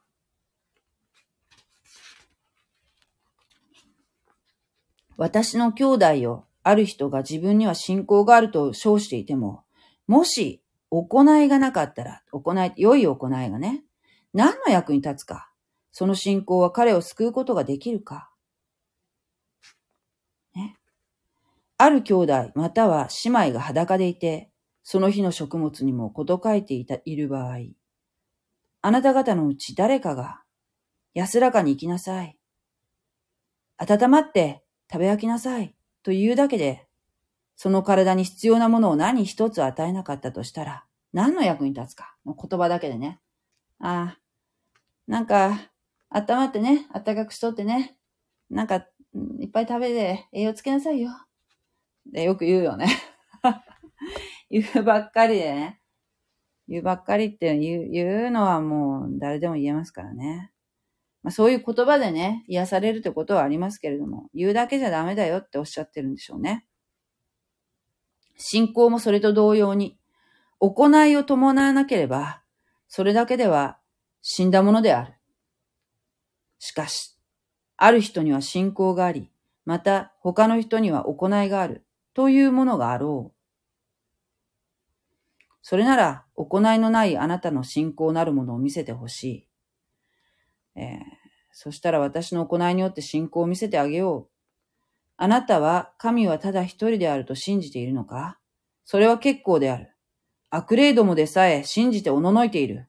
Speaker 1: 私の兄弟よ、ある人が自分には信仰があると称していても、もし行いがなかったら、行い、良い行いがね、何の役に立つか。その信仰は彼を救うことができるか。ね。ある兄弟または姉妹が裸でいて、その日の食物にもこと書いていた、いる場合、あなた方のうち誰かが安らかに生きなさい。温まって食べ飽きなさい。というだけで、その体に必要なものを何一つ与えなかったとしたら、何の役に立つか？の言葉だけでね。ああ、なんか、温まってね、暖かくしとってね、なんか、いっぱい食べて栄養つけなさいよ。で、よく言うよね。言うばっかりでね。言うばっかりって言う言うのはもう誰でも言えますからね。まあ、そういう言葉でね、癒されるってことはありますけれども、言うだけじゃダメだよっておっしゃってるんでしょうね。信仰もそれと同様に、行いを伴わなければ、それだけでは死んだものである。しかし、ある人には信仰があり、また他の人には行いがあるというものがあろう。それなら行いのないあなたの信仰なるものを見せてほしい。えー、そしたら私の行いによって信仰を見せてあげよう。あなたは神はただ一人であると信じているのか？それは結構である。悪霊どもでさえ信じておののいている。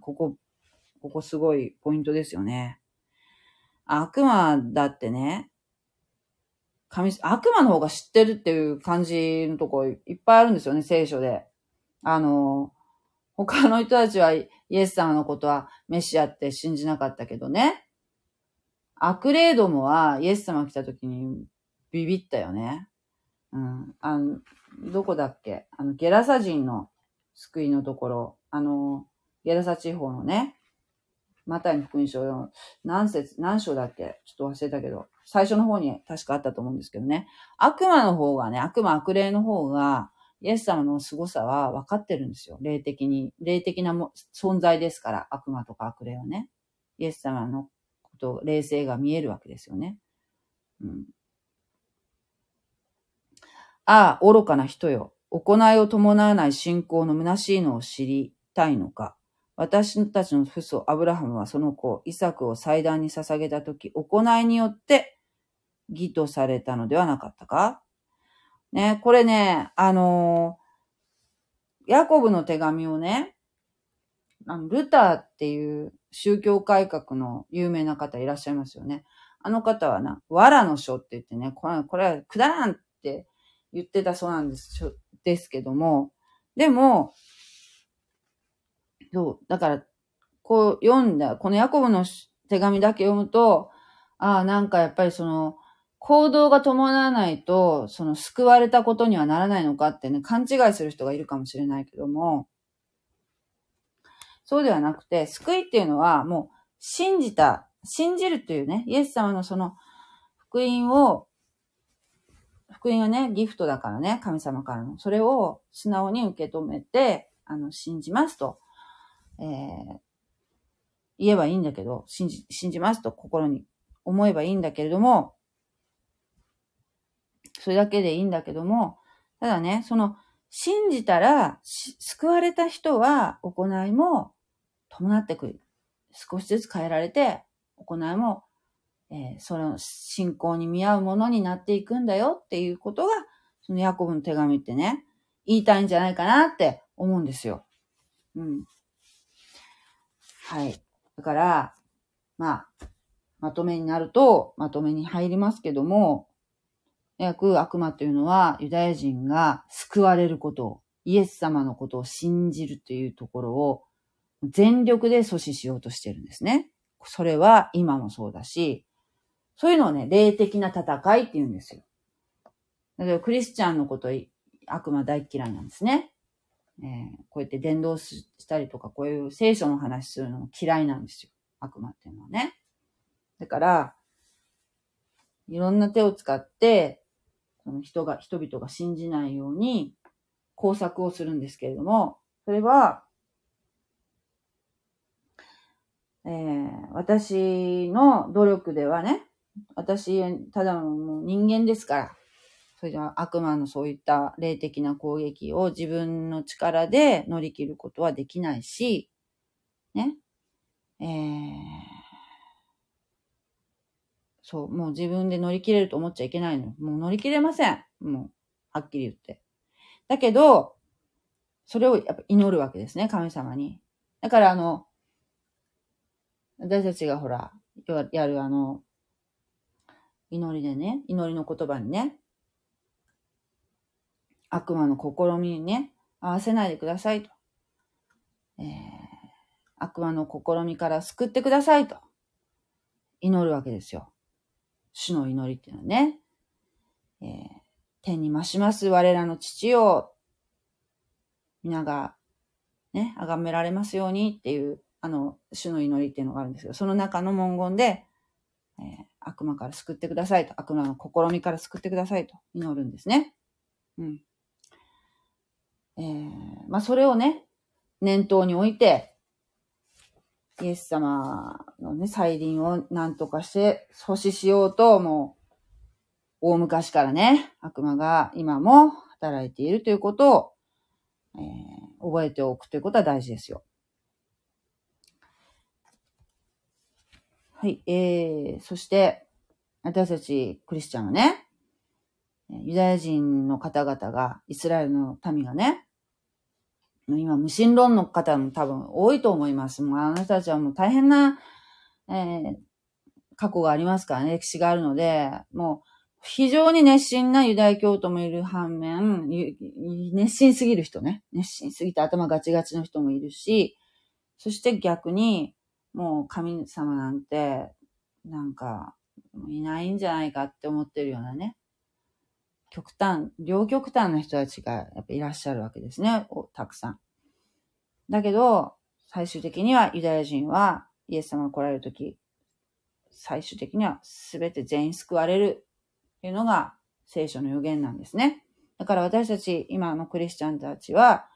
Speaker 1: ここ、ここすごいポイントですよね。悪魔だってね、神、悪魔の方が知ってるっていう感じのとこいっぱいあるんですよね、聖書で。あの、他の人たちはイエス様のことはメシアって信じなかったけどね。悪霊どもはイエス様来た時にビビったよね。うん。あの、どこだっけ？あの、ゲラサ人の救いのところ、あの、ゲラサ地方のね、マタイの福音書の何節、何章だっけ？ちょっと忘れたけど、最初の方に確かあったと思うんですけどね。悪魔の方がね、悪魔悪霊の方が、イエス様の凄さは分かってるんですよ。霊的に。霊的なも存在ですから、悪魔とか悪霊はね。イエス様のこと、霊性が見えるわけですよね。うん。ああ、愚かな人よ。行いを伴わない信仰の虚しいのを知りたいのか。私たちの父祖、アブラハムはその子、イサクを祭壇に捧げたとき、行いによって義とされたのではなかったかね、これね、あのヤコブの手紙をね、あの、ルターっていう宗教改革の有名な方いらっしゃいますよね。あの方はな、藁の書って言ってね、これこれはくだらんって言ってたそうなんですですけども、でも、そう、だから、こう読んだ、このヤコブの手紙だけ読むと、ああ、なんかやっぱりその、行動が伴わないと、その救われたことにはならないのかってね、勘違いする人がいるかもしれないけども、そうではなくて、救いっていうのはもう信じた、信じるっていうね、イエス様のその福音を、福音はね、ギフトだからね、神様からの。それを素直に受け止めて、あの、信じますと、えー、言えばいいんだけど、信じ、信じますと心に思えばいいんだけれども、それだけでいいんだけども、ただね、その、信じたら、救われた人は行いも伴ってくる。少しずつ変えられて、行いも、えー、その信仰に見合うものになっていくんだよっていうことが、そのヤコブの手紙ってね、言いたいんじゃないかなって思うんですよ。うん。はい。だから、まあ、まとめになると、まとめに入りますけども、く悪魔というのはユダヤ人が救われることを、イエス様のことを信じるというところを全力で阻止しようとしてるんですね。それは今もそうだし、そういうのをね、霊的な戦いって言うんですよ。だけどクリスチャンのこと悪魔大嫌いなんですね。えー、こうやって伝道したりとか、こういう聖書の話するのも嫌いなんですよ。悪魔っていうのはね。だから、いろんな手を使って、その人が、人々が信じないように工作をするんですけれども、それは、えー、私の努力ではね、私、ただの人間ですから、それでは悪魔のそういった霊的な攻撃を自分の力で乗り切ることはできないし、ね、えーそう、もう自分で乗り切れると思っちゃいけないの。もう乗り切れません。もう、はっきり言って。だけど、それをやっぱ祈るわけですね、神様に。だからあの、私たちがほら、やるあの、祈りでね、祈りの言葉にね、悪魔の試みにね、合わせないでくださいと。えー、悪魔の試みから救ってくださいと。祈るわけですよ。主の祈りっていうのはね、えー、天に増します我らの父を、皆が、ね、崇められますようにっていう、あの、主の祈りっていうのがあるんですけど、その中の文言で、えー、悪魔から救ってくださいと、悪魔の試みから救ってくださいと祈るんですね。うん。えー、まあ、それをね、念頭に置いて、イエス様のね、再臨を何とかして阻止しようと、もう、大昔からね、悪魔が今も働いているということを、えー、覚えておくということは大事ですよ。はい、えー、そして、私たちクリスチャンはね、ユダヤ人の方々が、イスラエルの民がね、今、無神論の方も多分多いと思います。もうあなたたちはもう大変な、えー、過去がありますからね、歴史があるので、もう非常に熱心なユダヤ教徒もいる反面、熱心すぎる人ね。熱心すぎて頭ガチガチの人もいるし、そして逆に、もう神様なんて、なんか、いないんじゃないかって思ってるようなね。極端、両極端な人たちがやっぱいらっしゃるわけですね。たくさん。だけど、最終的にはユダヤ人はイエス様が来られるとき、最終的には全て全員救われるというのが聖書の予言なんですね。だから私たち、今のクリスチャンたちは、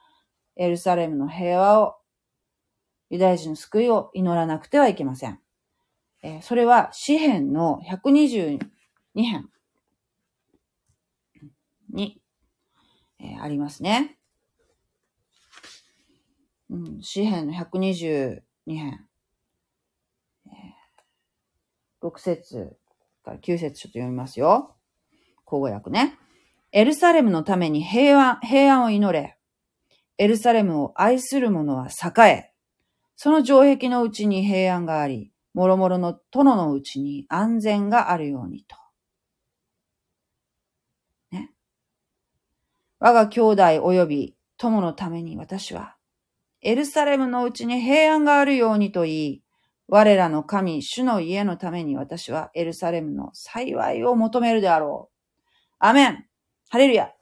Speaker 1: エルサレムの平和を、ユダヤ人の救いを祈らなくてはいけません。えー、それは、詩篇の122編。に、えー、ありますね。うん、詩篇の122編。えー、6節から9節ちょっと読みますよ。口語訳ね。エルサレムのために平安、平安を祈れ。エルサレムを愛する者は栄え、その城壁のうちに平安があり、もろもろの殿のうちに安全があるようにと。我が兄弟及び友のために私は、エルサレムのうちに平安があるようにと言い、我らの神、主の家のために私はエルサレムの幸いを求めるであろう。アメンハレルヤ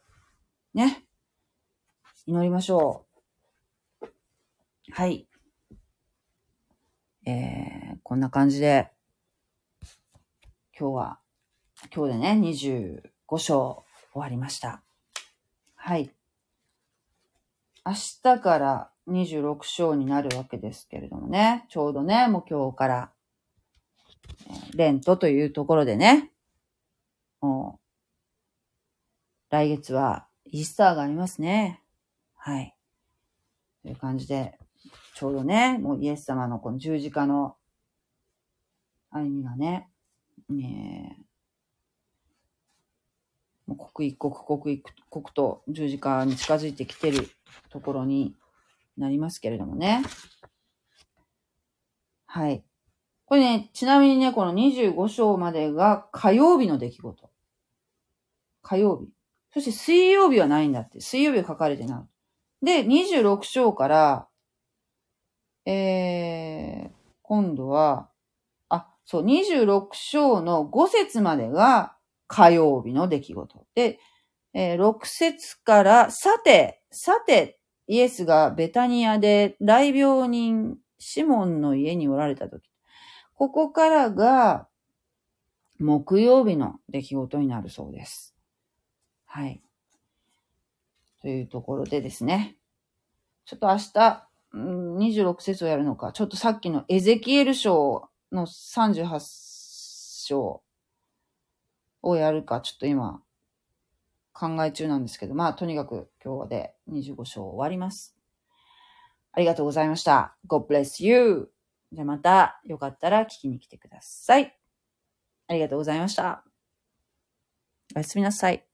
Speaker 1: ね。祈りましょう。はい。えー、こんな感じで、今日は、今日でね、25章終わりました。はい。明日から26章になるわけですけれどもね、ちょうどね、もう今日から、レントというところでね、もう、来月はイースターがありますね。はい。という感じで、ちょうどね、もうイエス様のこの十字架の歩みがね、ね刻一刻刻一刻と十字架に近づいてきてるところになりますけれどもね。はい。これね、ちなみにね、この25章までが火曜日の出来事。火曜日。そして水曜日はないんだって。水曜日は書かれてない。で、26章から、えー、今度は、あ、そう、26章の5節までが火曜日の出来事。で、えー、6節から、さて、さて、イエスがベタニアで大病人シモンの家におられたとき、ここからが木曜日の出来事になるそうです。はい。というところでですね。ちょっと明日、26節をやるのか、ちょっとさっきのエゼキエル書の38章をやるか、ちょっと今考え中なんですけど、まあとにかく今日で25章終わります。ありがとうございました。God bless you! じゃあまたよかったら聞きに来てください。ありがとうございました。おやすみなさい。